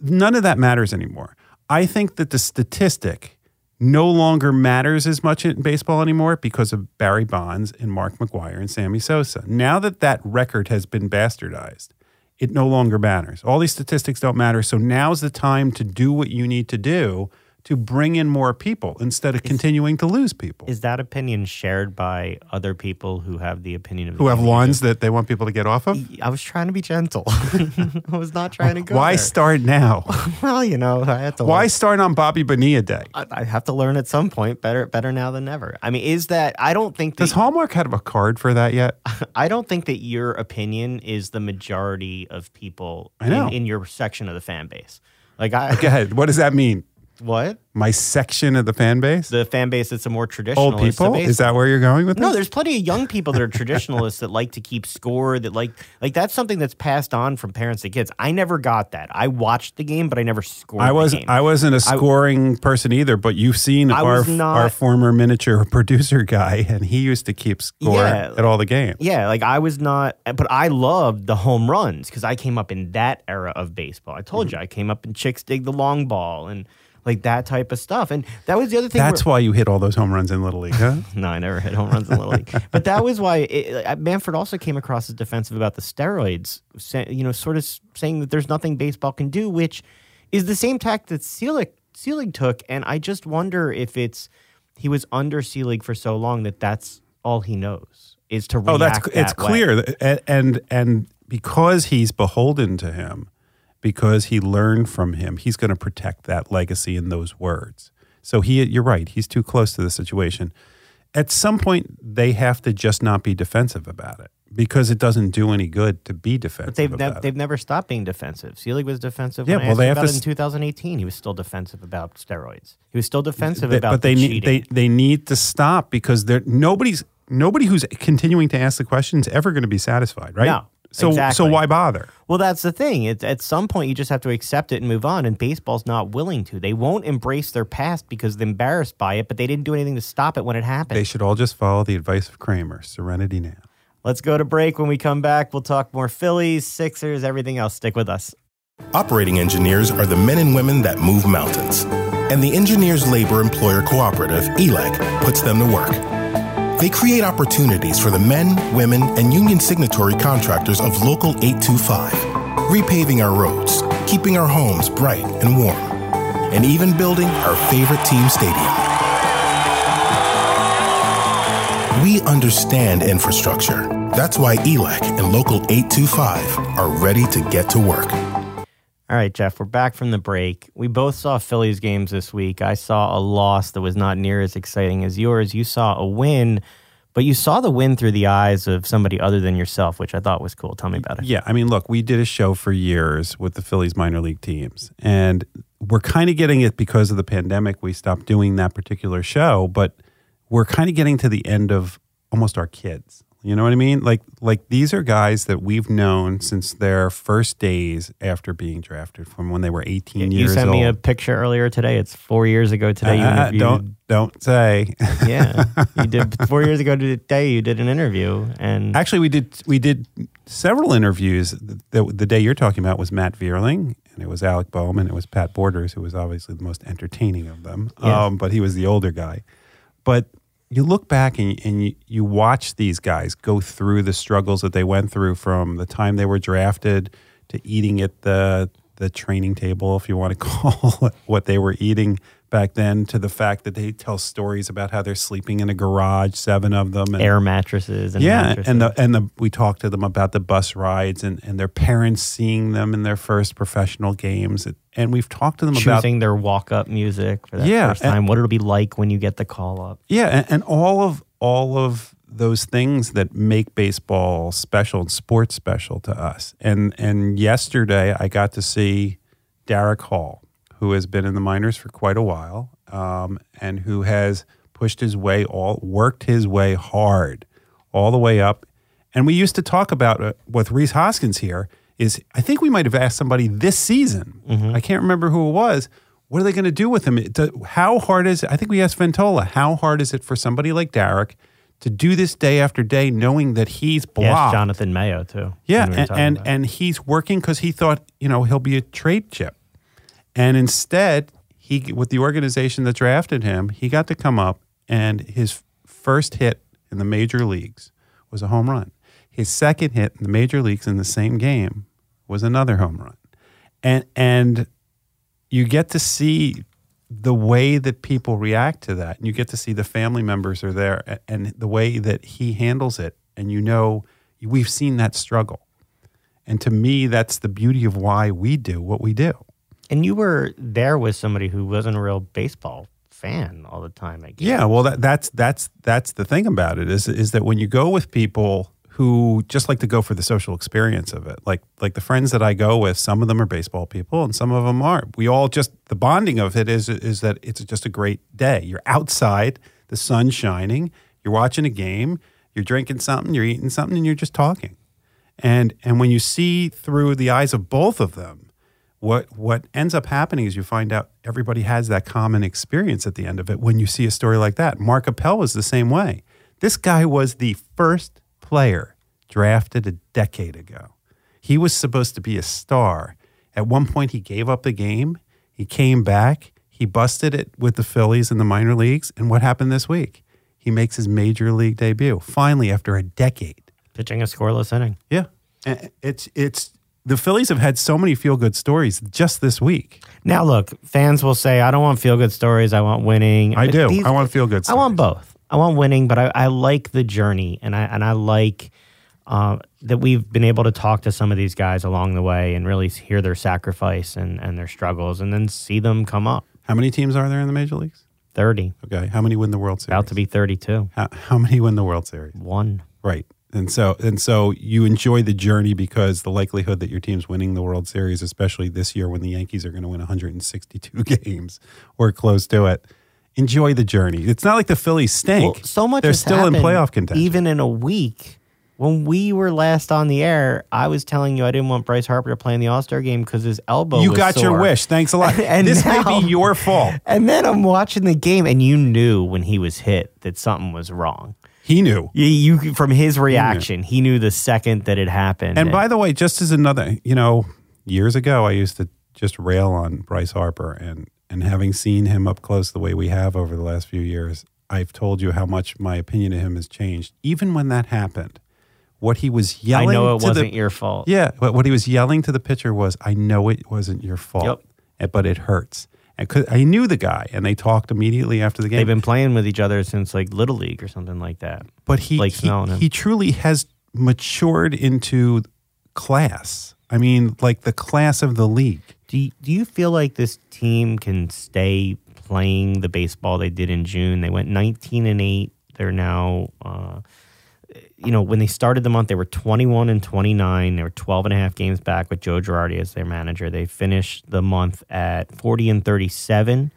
None of that matters anymore. I think that the statistic no longer matters as much in baseball anymore because of Barry Bonds and Mark McGwire and Sammy Sosa. Now that that record has been bastardized, it no longer matters. All these statistics don't matter. So now's the time to do what you need to do to bring in more people instead of continuing to lose people. Is that opinion shared by other people who have the opinion of who have lawns that they want people to get off of? I was trying to be gentle. I was not trying to go. Why there. start now? Well, you know, I have to. Why learn. start on Bobby Bonilla Day? I, I have to learn at some point. Better, better now than never. I mean, is that? I don't think that. Does Hallmark have a card for that yet? I don't think that your opinion is the majority of people. In, in your section of the fan base. Like I, Go ahead. What does that mean? What My section of the fan base? the fan base that's a more traditional Old people? Is that where you're going with this? No, there's plenty of young people that are traditionalists that like to keep score. That like like that's something that's passed on from parents to kids. I never got that. I watched the game, but I never scored. I wasn't. I wasn't a scoring person either. But you've seen I our not- our former miniature producer guy, and he used to keep score Yeah. at all the games. Yeah, like I was not, but I loved the home runs because I came up in that era of baseball. I told Mm-hmm. you, I came up in chicks dig the long ball and like that type of stuff. And that was the other thing. That's where- why you hit all those home runs in Little League, huh? no, I never hit home runs in Little League. But that was why it, Manfred also came across as defensive about the steroids, you know, sort of saying that there's nothing baseball can do, which is the same tack that Selig, Selig took. And I just wonder if it's he was under Selig for so long that that's all he knows is to react Oh, that's it's way. clear, and, and and because he's beholden to him, because he learned from him, he's going to protect that legacy in those words. So he, you're right, he's too close to the situation. At some point, they have to just not be defensive about it because it doesn't do any good to be defensive. But they've it. they've never stopped being defensive. Selig was defensive. Yeah, well, they have about to in 2018. He was still defensive about steroids. He was still defensive They- about but they the need they they need to stop because they're nobody's nobody who's continuing to ask the questions ever going to be satisfied, right? No, so so why bother? Well, that's the thing. It's, at some point, you just have to accept it and move on. And baseball's not willing to. They won't embrace their past because they're embarrassed by it, but they didn't do anything to stop it when it happened. They should all just follow the advice of Kramer. Serenity now. Let's go to break. When we come back, we'll talk more Phillies, Sixers, everything else. Stick with us. Operating engineers are the men and women that move mountains. And the Engineers Labor Employer Cooperative, E ELEC, puts them to work. They create opportunities for the men, women, and union signatory contractors of Local 825, repaving our roads, keeping our homes bright and warm, and even building our favorite team stadium. We understand infrastructure. That's why ELEC and Local 825 are ready to get to work. All right, Jeff, we're back from the break. We both saw Phillies games this week. I saw a loss that was not near as exciting as yours. You saw a win, but you saw the win through the eyes of somebody other than yourself, which I thought was cool. Tell me about it. Yeah, I mean, look, we did a show for years with the Phillies minor league teams, and we're kind of getting it because of the pandemic. We stopped doing that particular show, but we're kind of getting to the end of almost our kids. You know what I mean? Like, like these are guys that we've known since their first days after being drafted, from when they were 18 You years You sent old. me a picture earlier today. It's four years ago today. You Uh, interviewed. don't don't say. yeah, you did four years ago today. You did an interview, and Actually, we did we did several interviews. The, the day you're talking about was Matt Vierling, and it was Alec Bowman. It was Pat Borders, who was obviously the most entertaining of them. Yes. Um, but he was the older guy. But you look back and, and you, you watch these guys go through the struggles that they went through from the time they were drafted to eating at the the training table, if you want to call what they were eating back then, to the fact that they tell stories about how they're sleeping in a garage, seven of them, and air mattresses. And yeah, mattresses. and the and the we talked to them about the bus rides and, and their parents seeing them in their first professional games, and we've talked to them about choosing their walk-up music for that Yeah, first and- time. what it'll be like when you get the call up. yeah, and, and all of all of those things that make baseball special and sports special to us. And and yesterday I got to see Darick Hall, who has been in the minors for quite a while, um, and who has pushed his way all worked his way hard all the way up. And we used to talk about uh, with Rhys Hoskins here is I think we might have asked somebody this season. I can't remember who it was. What are they going to do with him? How hard is it? I think we asked Ventola. How hard is it for somebody like Darick to do this day after day, knowing that he's Yes, blocked? Jonathan Mayo too. Yeah, when we were and and, and he's working because he thought you know he'll be a trade chip, and instead he with the organization that drafted him, he got to come up and his first hit in the major leagues was a home run. His second hit in the major leagues in the same game was another home run, and and you get to see the way that people react to that. And you get to see the family members are there and the way that he handles it. And you know, we've seen that struggle. And to me, that's the beauty of why we do what we do. And you were there with somebody who wasn't a real baseball fan all the time. I guess. Yeah, well, that, that's that's that's the thing about it is is that when you go with people who just like to go for the social experience of it, like like the friends that I go with, some of them are baseball people and some of them aren't. We all just the bonding of it is is that it's just a great day. You're outside, the sun's shining, you're watching a game, you're drinking something, you're eating something, and you're just talking. And and when you see through the eyes of both of them, what what ends up happening is you find out everybody has that common experience at the end of it when you see a story like that. Mark Appel was the same way. This guy was the first player drafted a decade ago. He was supposed to be a star. At one point he gave up the game. He came back. He busted it with the Phillies in the minor leagues. And what happened this week? He makes his major league debut finally after a decade. pitching a scoreless inning. Yeah. It's it's the Phillies have had so many feel good stories just this week. Now, look, fans will say, "I don't want feel good stories. I want winning." I do. these- I want feel good stories. I want both. I want winning, but I, I like the journey, and I and I like uh, that we've been able to talk to some of these guys along the way and really hear their sacrifice and, and their struggles, and then see them come up. How many teams are there in the major leagues? Thirty, Okay. How many win the World Series? about to be thirty-two. How, how many win the World Series? One. Right. And so and so you enjoy the journey because the likelihood that your team's winning the World Series, especially this year when the Yankees are going to win 162 games or close to it, enjoy the journey. It's not like the Phillies stink. Well, so much They're still in playoff contention. Even in a week, when we were last on the air, I was telling you I didn't want Bryce Harper to play in the All Star game because his elbow. you got your wish. Thanks a lot. And this now- may be your fault. And then I'm watching the game, and you knew when he was hit that something was wrong. He knew. You, you from his reaction, he knew the second that it happened. And by the way, just as another, you know, years ago, I used to just rail on Bryce Harper, and and having seen him up close the way we have over the last few years, I've told you how much my opinion of him has changed. Even when that happened, what he was yelling. I know it to wasn't the, your fault. yeah, but what he was yelling to the pitcher was, "I know it wasn't your fault, Yep. but it hurts." I could I knew the guy, and they talked immediately after the game. They've been playing with each other since like little league or something like that. but he Blake he, him. he truly has matured into class. I mean, like the class of the league. Do you, do you feel like this team can stay playing the baseball they did in June? They went 19 and 8. They're now uh, you know, when they started the month they were 21 and 29. They were 12 and a half games back with Joe Girardi as their manager. They finished the month at 40 and 37.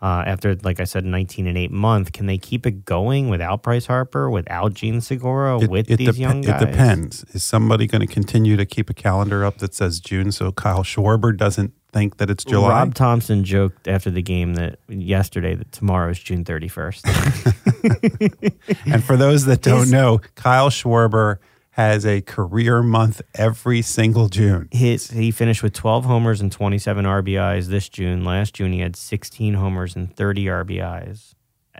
Uh, after, like I said, 19 and 8 month, can they keep it going without Bryce Harper, without Jean Segura, It, with it these depe- young guys? it depends. Is somebody going to continue to keep a calendar up that says June so Kyle Schwarber doesn't think that it's July? Rob Thompson joked after the game that yesterday that tomorrow is June 31st. And for those that don't His- know, Kyle Schwarber has a career month every single June. His he finished with 12 homers and 27 RBIs this June. Last June he had 16 homers and 30 RBIs.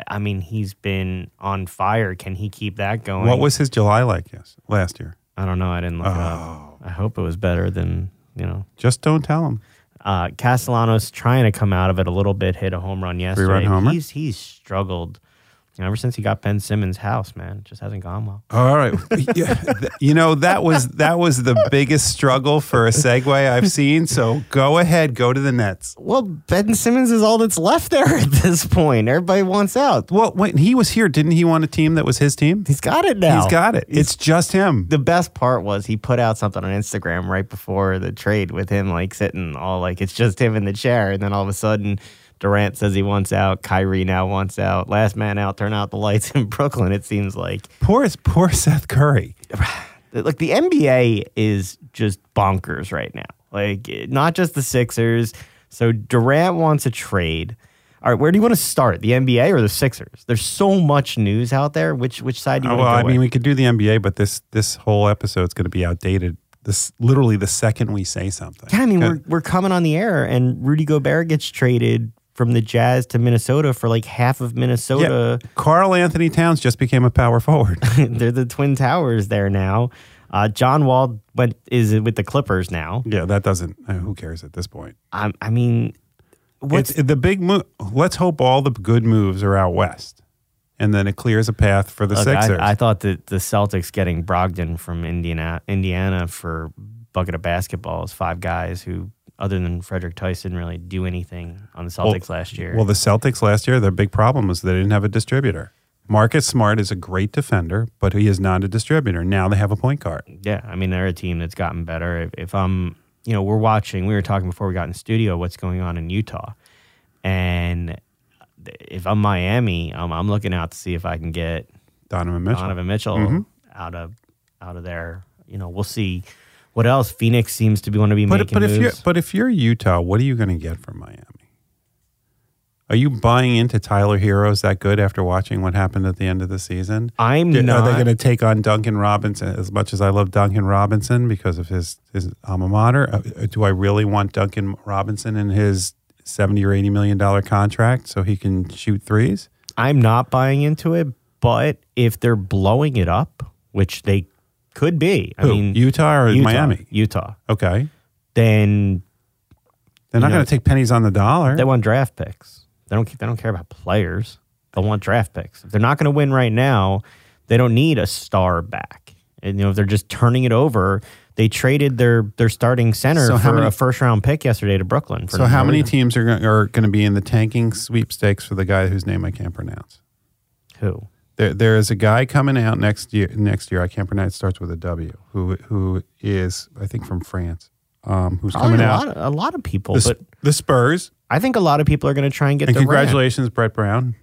I mean, he's been on fire. Can he keep that going? What was his July like? Yes, last year. I don't know. I didn't look it up. Oh. I hope it was better than you know. Just don't tell him. Uh, Castellanos trying to come out of it a little bit, hit a home run yesterday. homer? He's he's struggled know, ever since he got Ben Simmons' house. Man, just hasn't gone well. All right. Yeah, you know that was that was the biggest struggle for a segue I've seen. So go ahead, go to the Nets. Well, Ben Simmons is all that's left there at this point. Everybody wants out. Well, when he was here, didn't he want a team that was his team? He's got it now. He's got it. It's just him. the best part was he put out something on Instagram right before the trade with him like sitting all like it's just him in the chair, and then all of a sudden Durant says he wants out. Kyrie now wants out. Last man out. Turn out the lights in Brooklyn. It seems like Poor, poor Seth Curry. like the NBA is just bonkers right now. Like not just the Sixers. So Durant wants a trade. All right, where do you want to start? The NBA or the Sixers? There's so much news out there. Which which side do you uh, Oh, want well, to go I mean, with? we could do the NBA, but this this whole episode's going to be outdated. This literally the second we say something. Yeah, I mean, we're we're coming on the air, and Rudy Gobert gets traded from the Jazz to Minnesota for like half of Minnesota. Karl-Anthony Towns just became a power forward. They're the Twin Towers there now. Uh, John Wall went is with the Clippers now. yeah, that doesn't. uh, who cares at this point? I, I mean, what's It's the big move. Let's hope all the good moves are out west, and then it clears a path for the Look, Sixers. I, I thought that the Celtics getting Brogdon from Indiana, Indiana for bucket of basketballs, five guys who, other than Frederick Tyson, really do anything on the Celtics last year. Well, the Celtics last year, their big problem was they didn't have a distributor. Marcus Smart is a great defender, but he is not a distributor. Now they have a point guard. Yeah, I mean they're a team that's gotten better. If, if I'm, you know, we're watching. We were talking before we got in studio what's going on in Utah, and if I'm Miami, I'm, I'm looking out to see if I can get Donovan Mitchell. Donovan Mitchell Mm-hmm. out of out of there. You know, we'll see what else. Phoenix seems to be want to be But making but if you're but if you're Utah, what are you going to get from Miami? Are you buying into Tyler Herro's that good after watching what happened at the end of the season? I'm not. Are they going to take on Duncan Robinson as much as I love Duncan Robinson because of his his alma mater? Uh, do I really want Duncan Robinson in his seventy or eighty million dollar contract so he can shoot threes? I'm not buying into it. But if they're blowing it up, which they could be, I Who, mean, Utah or Utah, Miami? Utah, Okay, then they're not You know, going to take pennies on the dollar. They want draft picks. They don't. They don't care about players. They want draft picks. If they're not going to win right now, they don't need a star back. And you know, if they're just turning it over, they traded their their starting center So for many- a first round pick yesterday to Brooklyn. For So how many teams are going, are going to be in the tanking sweepstakes for the guy whose name I can't pronounce? Who? There, there is a guy coming out next year. Next year, I can't pronounce. It starts with a W. Who, who is I think from France? Um, who's Probably coming a out? lot, of, a lot of people, The, but the Spurs. I think a lot of people are going to try and get. And congratulations, Brett Brown.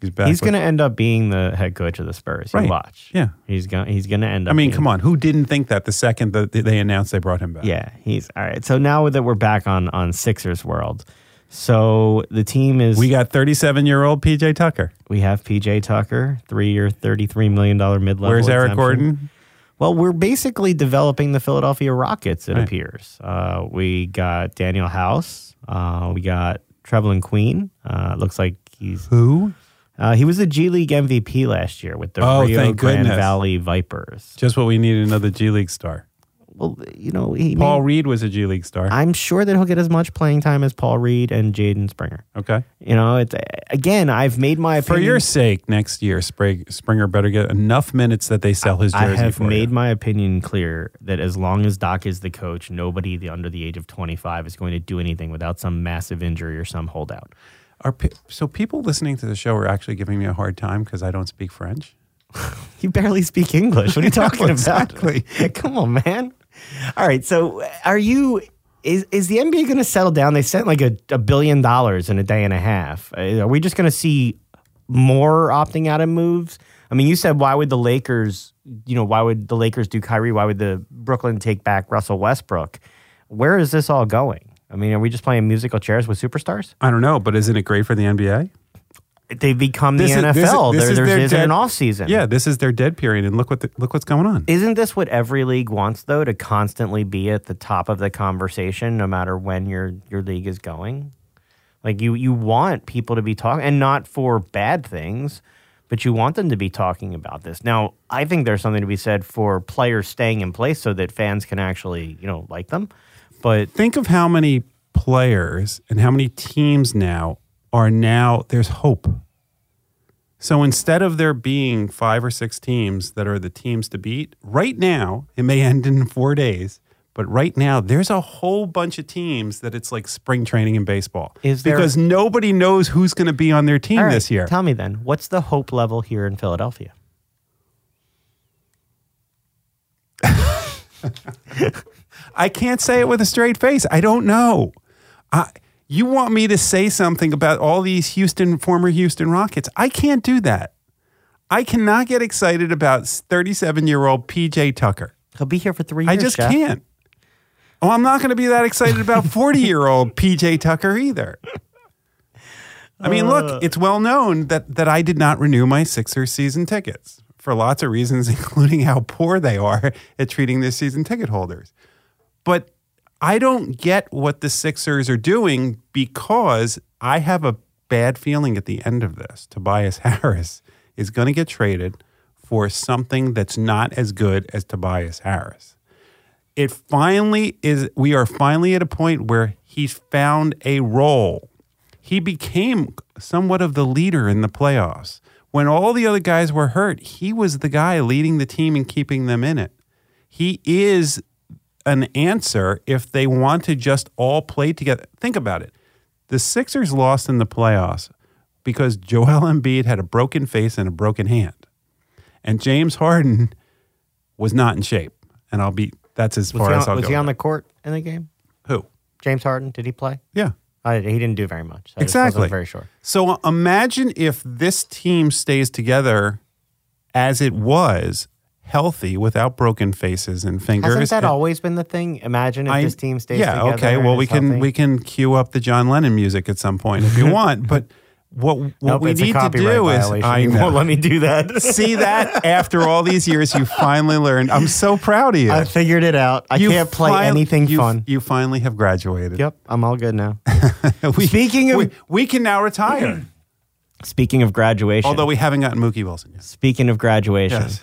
He's back. He's going to end up being the head coach of the Spurs. You Right. watch. Yeah. he's going. He's going to end up. I mean, come on. Who didn't think that the second that they announced they brought him back? Yeah, he's all right. So now that we're back on on Sixers world, so the team is We got 37 year old PJ Tucker. we have PJ Tucker, three year, thirty three million dollar mid level. Where's Eric Gordon? Well, we're basically developing the Philadelphia Rockets. It Right. appears. Uh, we got Danuel House. Uh, we got Trevelin Queen. Uh, looks like he's Who? uh, he was the G League MVP last year with the Oh, Rio Grande goodness. Valley Vipers. Just what we need another G League star. Well, you know, he Paul may- Reed was a G League star. I'm sure that he'll get as much playing time as Paul Reed and Jaden Springer. okay. You know, it's again, I've made my For opinion. your sake, next year, Springer better get enough minutes that they sell his jersey. I have for made you. my opinion clear that as long as Doc is the coach, nobody the, under the age of 25 is going to do anything without some massive injury or some holdout. Are pe- so people listening to the show are actually giving me a hard time because I don't speak French. You barely speak English. What are you talking about? exactly. Come on, man. All right. So, are you? Is is the NBA going to settle down? They sent like a, a billion dollars in a day and a half. Uh, Are we just going to see more opting out of moves? I mean, you said why would the Lakers? You know, why would the Lakers do Kyrie? Why would the Brooklyn take back Russell Westbrook? Where is this all going? I mean, are we just playing musical chairs with superstars? I don't know, but isn't it great for the NBA? They've become the is- NFL. this is- this there is there their isn't an dead- off season. Yeah, this is their dead period, and look what the, look what's going on. Isn't this what every league wants though to constantly be at the top of the conversation no matter when your your league is going? Like you you want people to be talking and not for bad things, but you want them to be talking about this. Now, I think there's something to be said for players staying in place so that fans can actually, you know, like them. But Think of how many players and how many teams now are now there's hope. So instead of there being five or six teams that are the teams to beat, right now, it may end in four days, but right now there's a whole bunch of teams that it's like spring training in baseball. Is there- because nobody knows who's going to be on their team right, this year. Tell me then, what's the hope level here in Philadelphia? I can't say it with a straight face. I don't know. I, you want me to say something about all these Houston, former Houston Rockets? I can't do that. I cannot get excited about 37 year old PJ Tucker. He'll be here for three years. I just Jeff. can't. Oh, I'm not going to be that excited about 40 year old PJ Tucker either. I mean, look, uh. it's well known that, that I did not renew my Sixers season tickets for lots of reasons, including how poor they are at treating their season ticket holders. But I don't get what the Sixers are doing because I have a bad feeling at the end of this. Tobias Harris is going to get traded for something that's not as good as Tobias Harris. It finally is, we are finally at a point where he's found a role. He became somewhat of the leader in the playoffs. When all the other guys were hurt, he was the guy leading the team and keeping them in it. He is an answer if they want to just all play together. Think about it. The Sixers lost in the playoffs because Joel Embiid had a broken face and a broken hand. And James Harden was not in shape. And I'll be that's as Was, far he, as on, I'll was go. he on the court in the game? Who? James Harden, did he play? Yeah. I, he didn't do very much. Exactly. very sure. So uh, imagine if this team stays together as it was, healthy, without broken faces and fingers. Hasn't that and- always been the thing? Imagine if I- this team stays yeah, together. okay. Well, we can healthy. we can cue up the John Lennon music at some point if you want. But what what Nope, we need to do is. I won't let me do that. see that after all these years, you finally learned. I'm so proud of you. I figured it out. I You can't play fin- anything you- fun. You finally have graduated. Yep, I'm all good now. We, Speaking of- we, we can now retire. Speaking of graduation, Although we haven't gotten Mookie Wilson yet. speaking of graduation, Yes.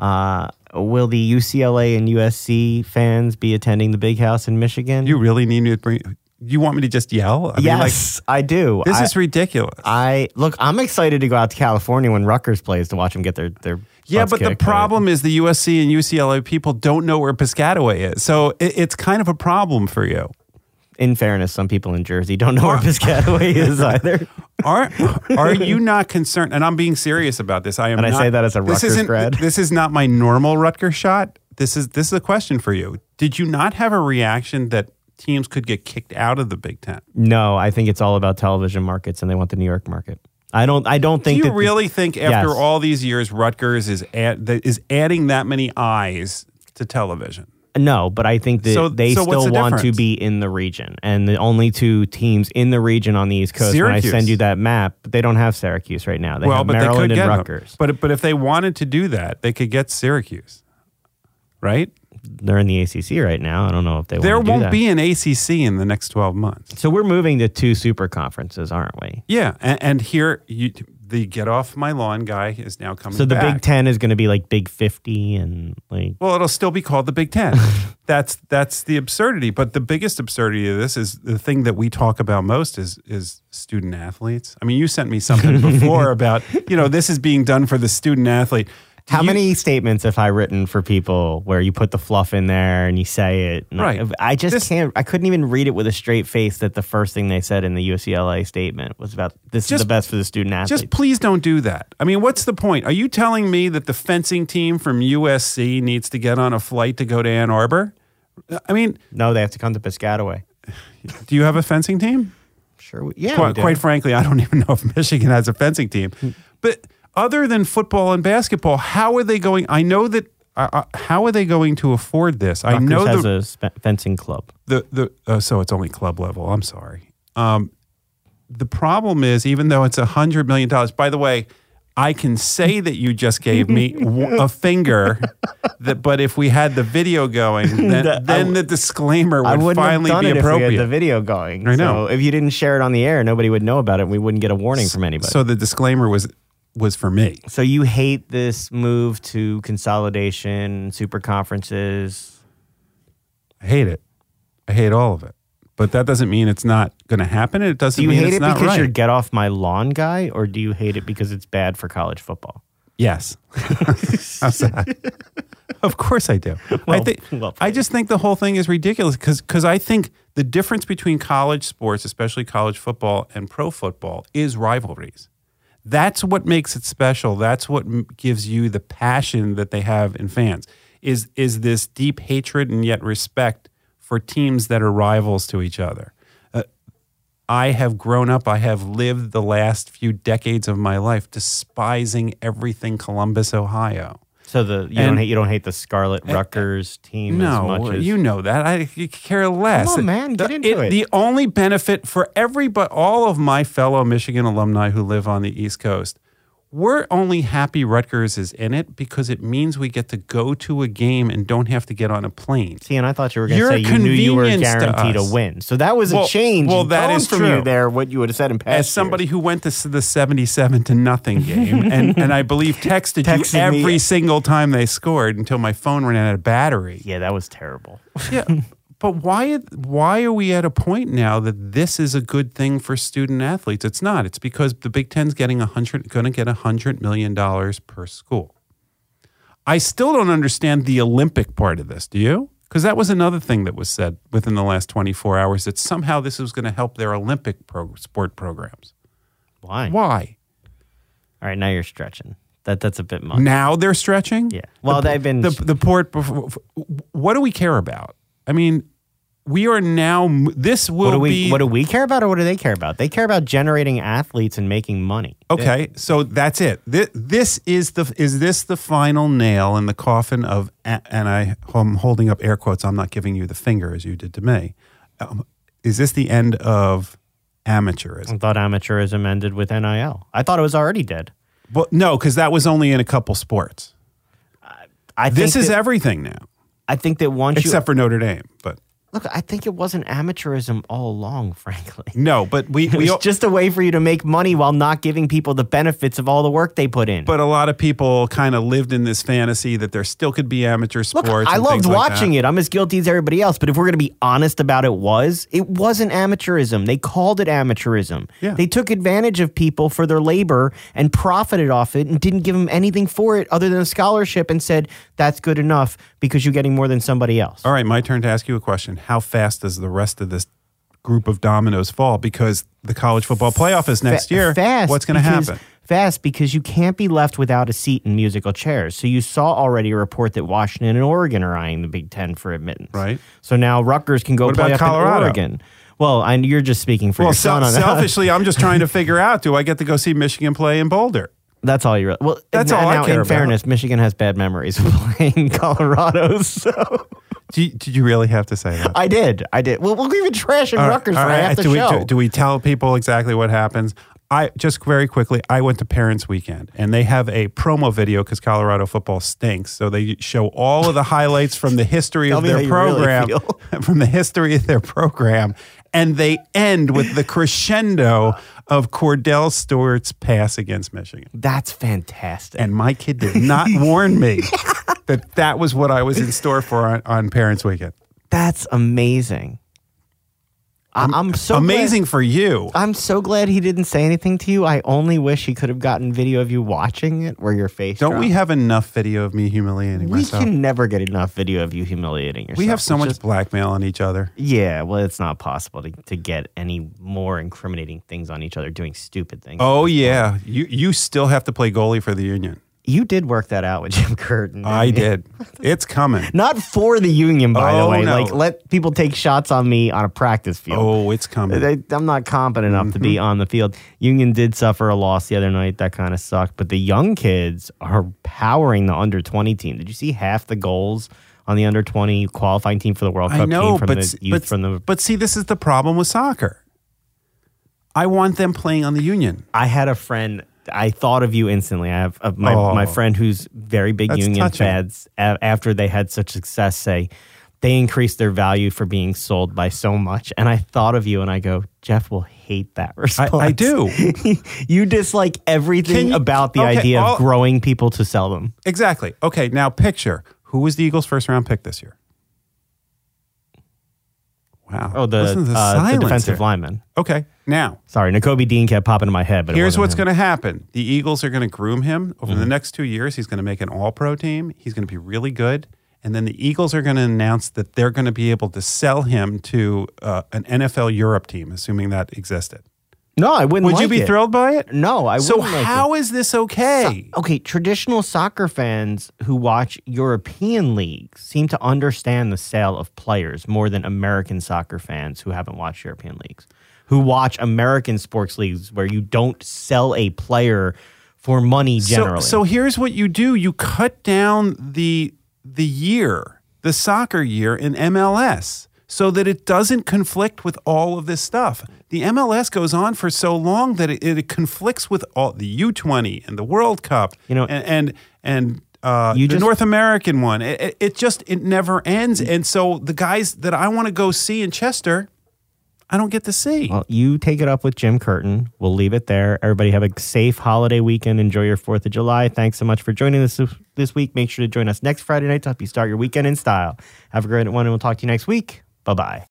Uh, will the UCLA and USC fans be attending the Big House in Michigan? You really need me to bring. You want me to just yell? I yes, I do. this I, is ridiculous. I look. I'm excited to go out to California when Rutgers plays to watch them get their their. yeah, but the problem is the USC and UCLA people don't know where Piscataway is, so it, it's kind of a problem for you. In fairness, some people in Jersey don't know where Piscataway is either. Are are you not concerned? And I'm being serious about this. I am. And I not- say that as a Rutgers this isn't- grad. This is not my normal Rutgers shot. This is this is a question for you. Did you not have a reaction that teams could get kicked out of the Big Ten? No, I think it's all about television markets, and they want the New York market. I don't. I don't think. Do you really think after Yes. all these years, Rutgers is add, is adding that many eyes to television? No, but I think that So- they so what's still the want to be in the region, and the only two teams in the region on the East Coast. When I Syracuse. send you that map, they don't have Syracuse right now. They well, have but Maryland they could and get them. Rutgers. But but if they wanted to do that, they could get Syracuse, right? They're in the ACC right now. I don't know if they There want to do won't that. be an ACC in the next twelve months. So we're moving to two super conferences, aren't we? Yeah, and, and here you, the get off my lawn guy is now coming. So the back. Big Ten is going to be like Big Fifty and like Well, it'll still be called the Big Ten. that's that's the absurdity. But the biggest absurdity of this is the thing that we talk about most is is student athletes. I mean, you sent me something before about you know this is being done for the student athlete. How you- many statements have I written for people where you put the fluff in there and you say it? Right. I, I just This- can't. I couldn't even read it with a straight face. That the first thing they said in the UCLA statement was about this is the best for the student athlete. Just please don't do that. I mean, what's the point? Are you telling me that the fencing team from USC needs to get on a flight to go to Ann Arbor? I mean, no, they have to come to Piscataway. do you have a fencing team? Sure. We, yeah. quite, quite frankly, I don't even know if Michigan has a fencing team. Hmm. But other than football and basketball, how are they going? I know that. Uh, uh, how are they going to afford this? I Rutgers know has the a spe- fencing club. the the uh, so it's only club level. I'm sorry. Um, the problem is, even though it's a hundred million dollars. By the way, I can say that you just gave me a finger. That, but if we had the video going, then, I then w- the disclaimer would wouldn't finally have done be it appropriate. if we had the video going. I know. So if you didn't share it on the air, nobody would know about it. and We wouldn't get a warning from anybody. So the disclaimer was was for me. So you hate this move to consolidation, super conferences. I hate it. I hate all of it. But that doesn't mean it's not going to happen. It doesn't Do you mean hate it's it not because right. you're get off my lawn guy, or do you hate it because it's bad for college football? Yes. Of course I do. I Well- think well I just think the whole thing is ridiculous because I think the difference between college sports, especially college football and pro football, is rivalries. That's what makes it special. That's what gives you the passion that they have in fans. Is is this deep hatred and yet respect for teams that are rivals to each other. Uh, I have grown up, I have lived the last few decades of my life despising everything Columbus, Ohio. So the you And- don't hate you don't hate the Scarlet eh, Rutgers team as much as you know that. I care less. Come on, man, get The- into it. The only benefit for every but all of my fellow Michigan alumni who live on the East Coast, we're only happy Rutgers is in it because it means we get to go to a game and don't have to get on a plane. See, and I thought you were going to say you knew you were to guaranteed to, win. So that was Well- a change. well, that is from true. you there. What you would have said in past As somebody years. who went to the 77 to nothing game and, and I believe texted, Texted you me. every single time they scored until my phone ran out of battery. yeah, that was terrible. Yeah. But why why are we at a point now that this is a good thing for student athletes? It's not. It's because the Big Ten's getting a hundred going to get a hundred million dollars per school. I still don't understand the Olympic part of this. Do you? Because that was another thing that was said within the last 24 hours that somehow this was going to help their Olympic pro- sport programs. Why? Why? All right, now you're stretching. That that's a bit much. Now they're stretching. Yeah. Well, they've been. the the port. before- What do we care about? I mean, we are now. This will what do we be. what do we care about, or what do they care about? They care about generating athletes and making money. Okay, so that's it. This, this is the is this the final nail in the coffin of and I I'm holding up air quotes. I'm not giving you the finger as you did to me. Um, is this the end of amateurism? I thought amateurism ended with NIL. I thought it was already dead. Well, no, because that was only in a couple sports. I This think is that, everything now, I think that once except for Notre Dame. But you look, I think it wasn't amateurism all along. Frankly, no, but we we just a way for you to make money while not giving people the benefits of all the work they put in. but a lot of people kind of lived in this fantasy that there still could be amateur sports. Look. I loved like watching it. I'm as guilty as everybody else. But if we're going to be honest about it, was it wasn't amateurism? They called it amateurism. Yeah. They took advantage of people for their labor and profited off it, and didn't give them anything for it other than a scholarship, and said that's good enough because you're getting more than somebody else. All right, my turn to ask you a question. How fast does the rest of this group of dominoes fall? Because the college football playoff is next Fa- year. Fast. What's going to happen? Fast because you can't be left without a seat in musical chairs. So you saw already a report that Washington and Oregon are eyeing the Big Ten for admittance. Right. So now Rutgers can go What play up Colorado? in Oregon. Well, and you're just speaking for Well, your son sel- selfishly, I'm just trying to figure out: Do I get to go see Michigan play in Boulder? That's all you really. Well, That's now, all I now, care In about. fairness, Michigan has bad memories of playing Colorado. So You, did you really have to say that? I did. I did. Well, we'll even trash in All right, Rutgers all for right, half the do, show. we, do, do we tell people exactly what happens? I just very quickly. I went to Parents Weekend, and they have a promo video because Colorado football stinks. So they show all of the highlights from the history of their you really program, from the history of their program, and they end with the crescendo of Kordell Stewart's pass against Michigan. That's fantastic. And my kid did not warn me that that was what I was in store for on, on Parents Weekend. That's amazing. I- I'm so glad- Amazing for you. I'm so glad he didn't say anything to you. I only wish he could have gotten video of you watching it where your face. Don't we have enough video of me humiliating We myself? We can never get enough video of you humiliating yourself. we have so much just- blackmail on each other. yeah, well, it's not possible to, to get any more incriminating things on each other doing stupid things. Oh yeah, you you still have to play goalie for the Union. You did work that out with Jim Curtin. I you? did. It's coming. Not for the union, by the Oh, way. no. Like, let people take shots on me on a practice field. Oh, it's coming. I, I'm not competent enough to be Mm-hmm. on the field. Union did suffer a loss the other night. That kind of sucked. But the young kids are powering the under 20 team. Did you see half the goals on the under 20 qualifying team for the World Cup I know, came from but the youth but from the? but see, this is the problem with soccer. I want them playing on the Union. I had a friend. I thought of you instantly. I have uh, my Oh. my friend who's very big Union touching. fans. A- after they had such success, say they increased their value for being sold by so much. And I thought of you, and I go, Jeff will hate that response. I do. you dislike everything you- about the okay, idea of growing people to sell them. Exactly. Okay, now picture who was the Eagles' first round pick this year? Wow. Oh, the, Listen to uh, the silence defensive here. lineman. Okay, now Sorry, Nakobe Dean kept popping in my head. But it here's wasn't what's him. going to happen. The Eagles are going to groom him over Mm-hmm. the next two years. He's going to make an All Pro team. He's going to be really good. And then the Eagles are going to announce that they're going to be able to sell him to uh, an NFL Europe team, assuming that existed. No, I wouldn't. Would you be it. thrilled by it? No, I So wouldn't. like it. how is this okay? okay, traditional soccer fans who watch European leagues seem to understand the sale of players more than American soccer fans who haven't watched European leagues, who watch American sports leagues where you don't sell a player for money generally. So, so here's what you do: you cut down the the year, the soccer year in MLS, so that it doesn't conflict with all of this stuff. The MLS goes on for so long that it, it conflicts with all the U20 and the World Cup, You know- and and, and uh, You the just- North American one. It, it, just it never ends, and so the guys that I want to go see in Chester, I don't get to see. Well, you take it up with Jim Curtin. We'll leave it there. Everybody have a safe holiday weekend. Enjoy your 4th of July. Thanks so much for joining us this week. Make sure to join us next Friday night to help you start your weekend in style. Have a great one, and we'll talk to you next week. Bye bye.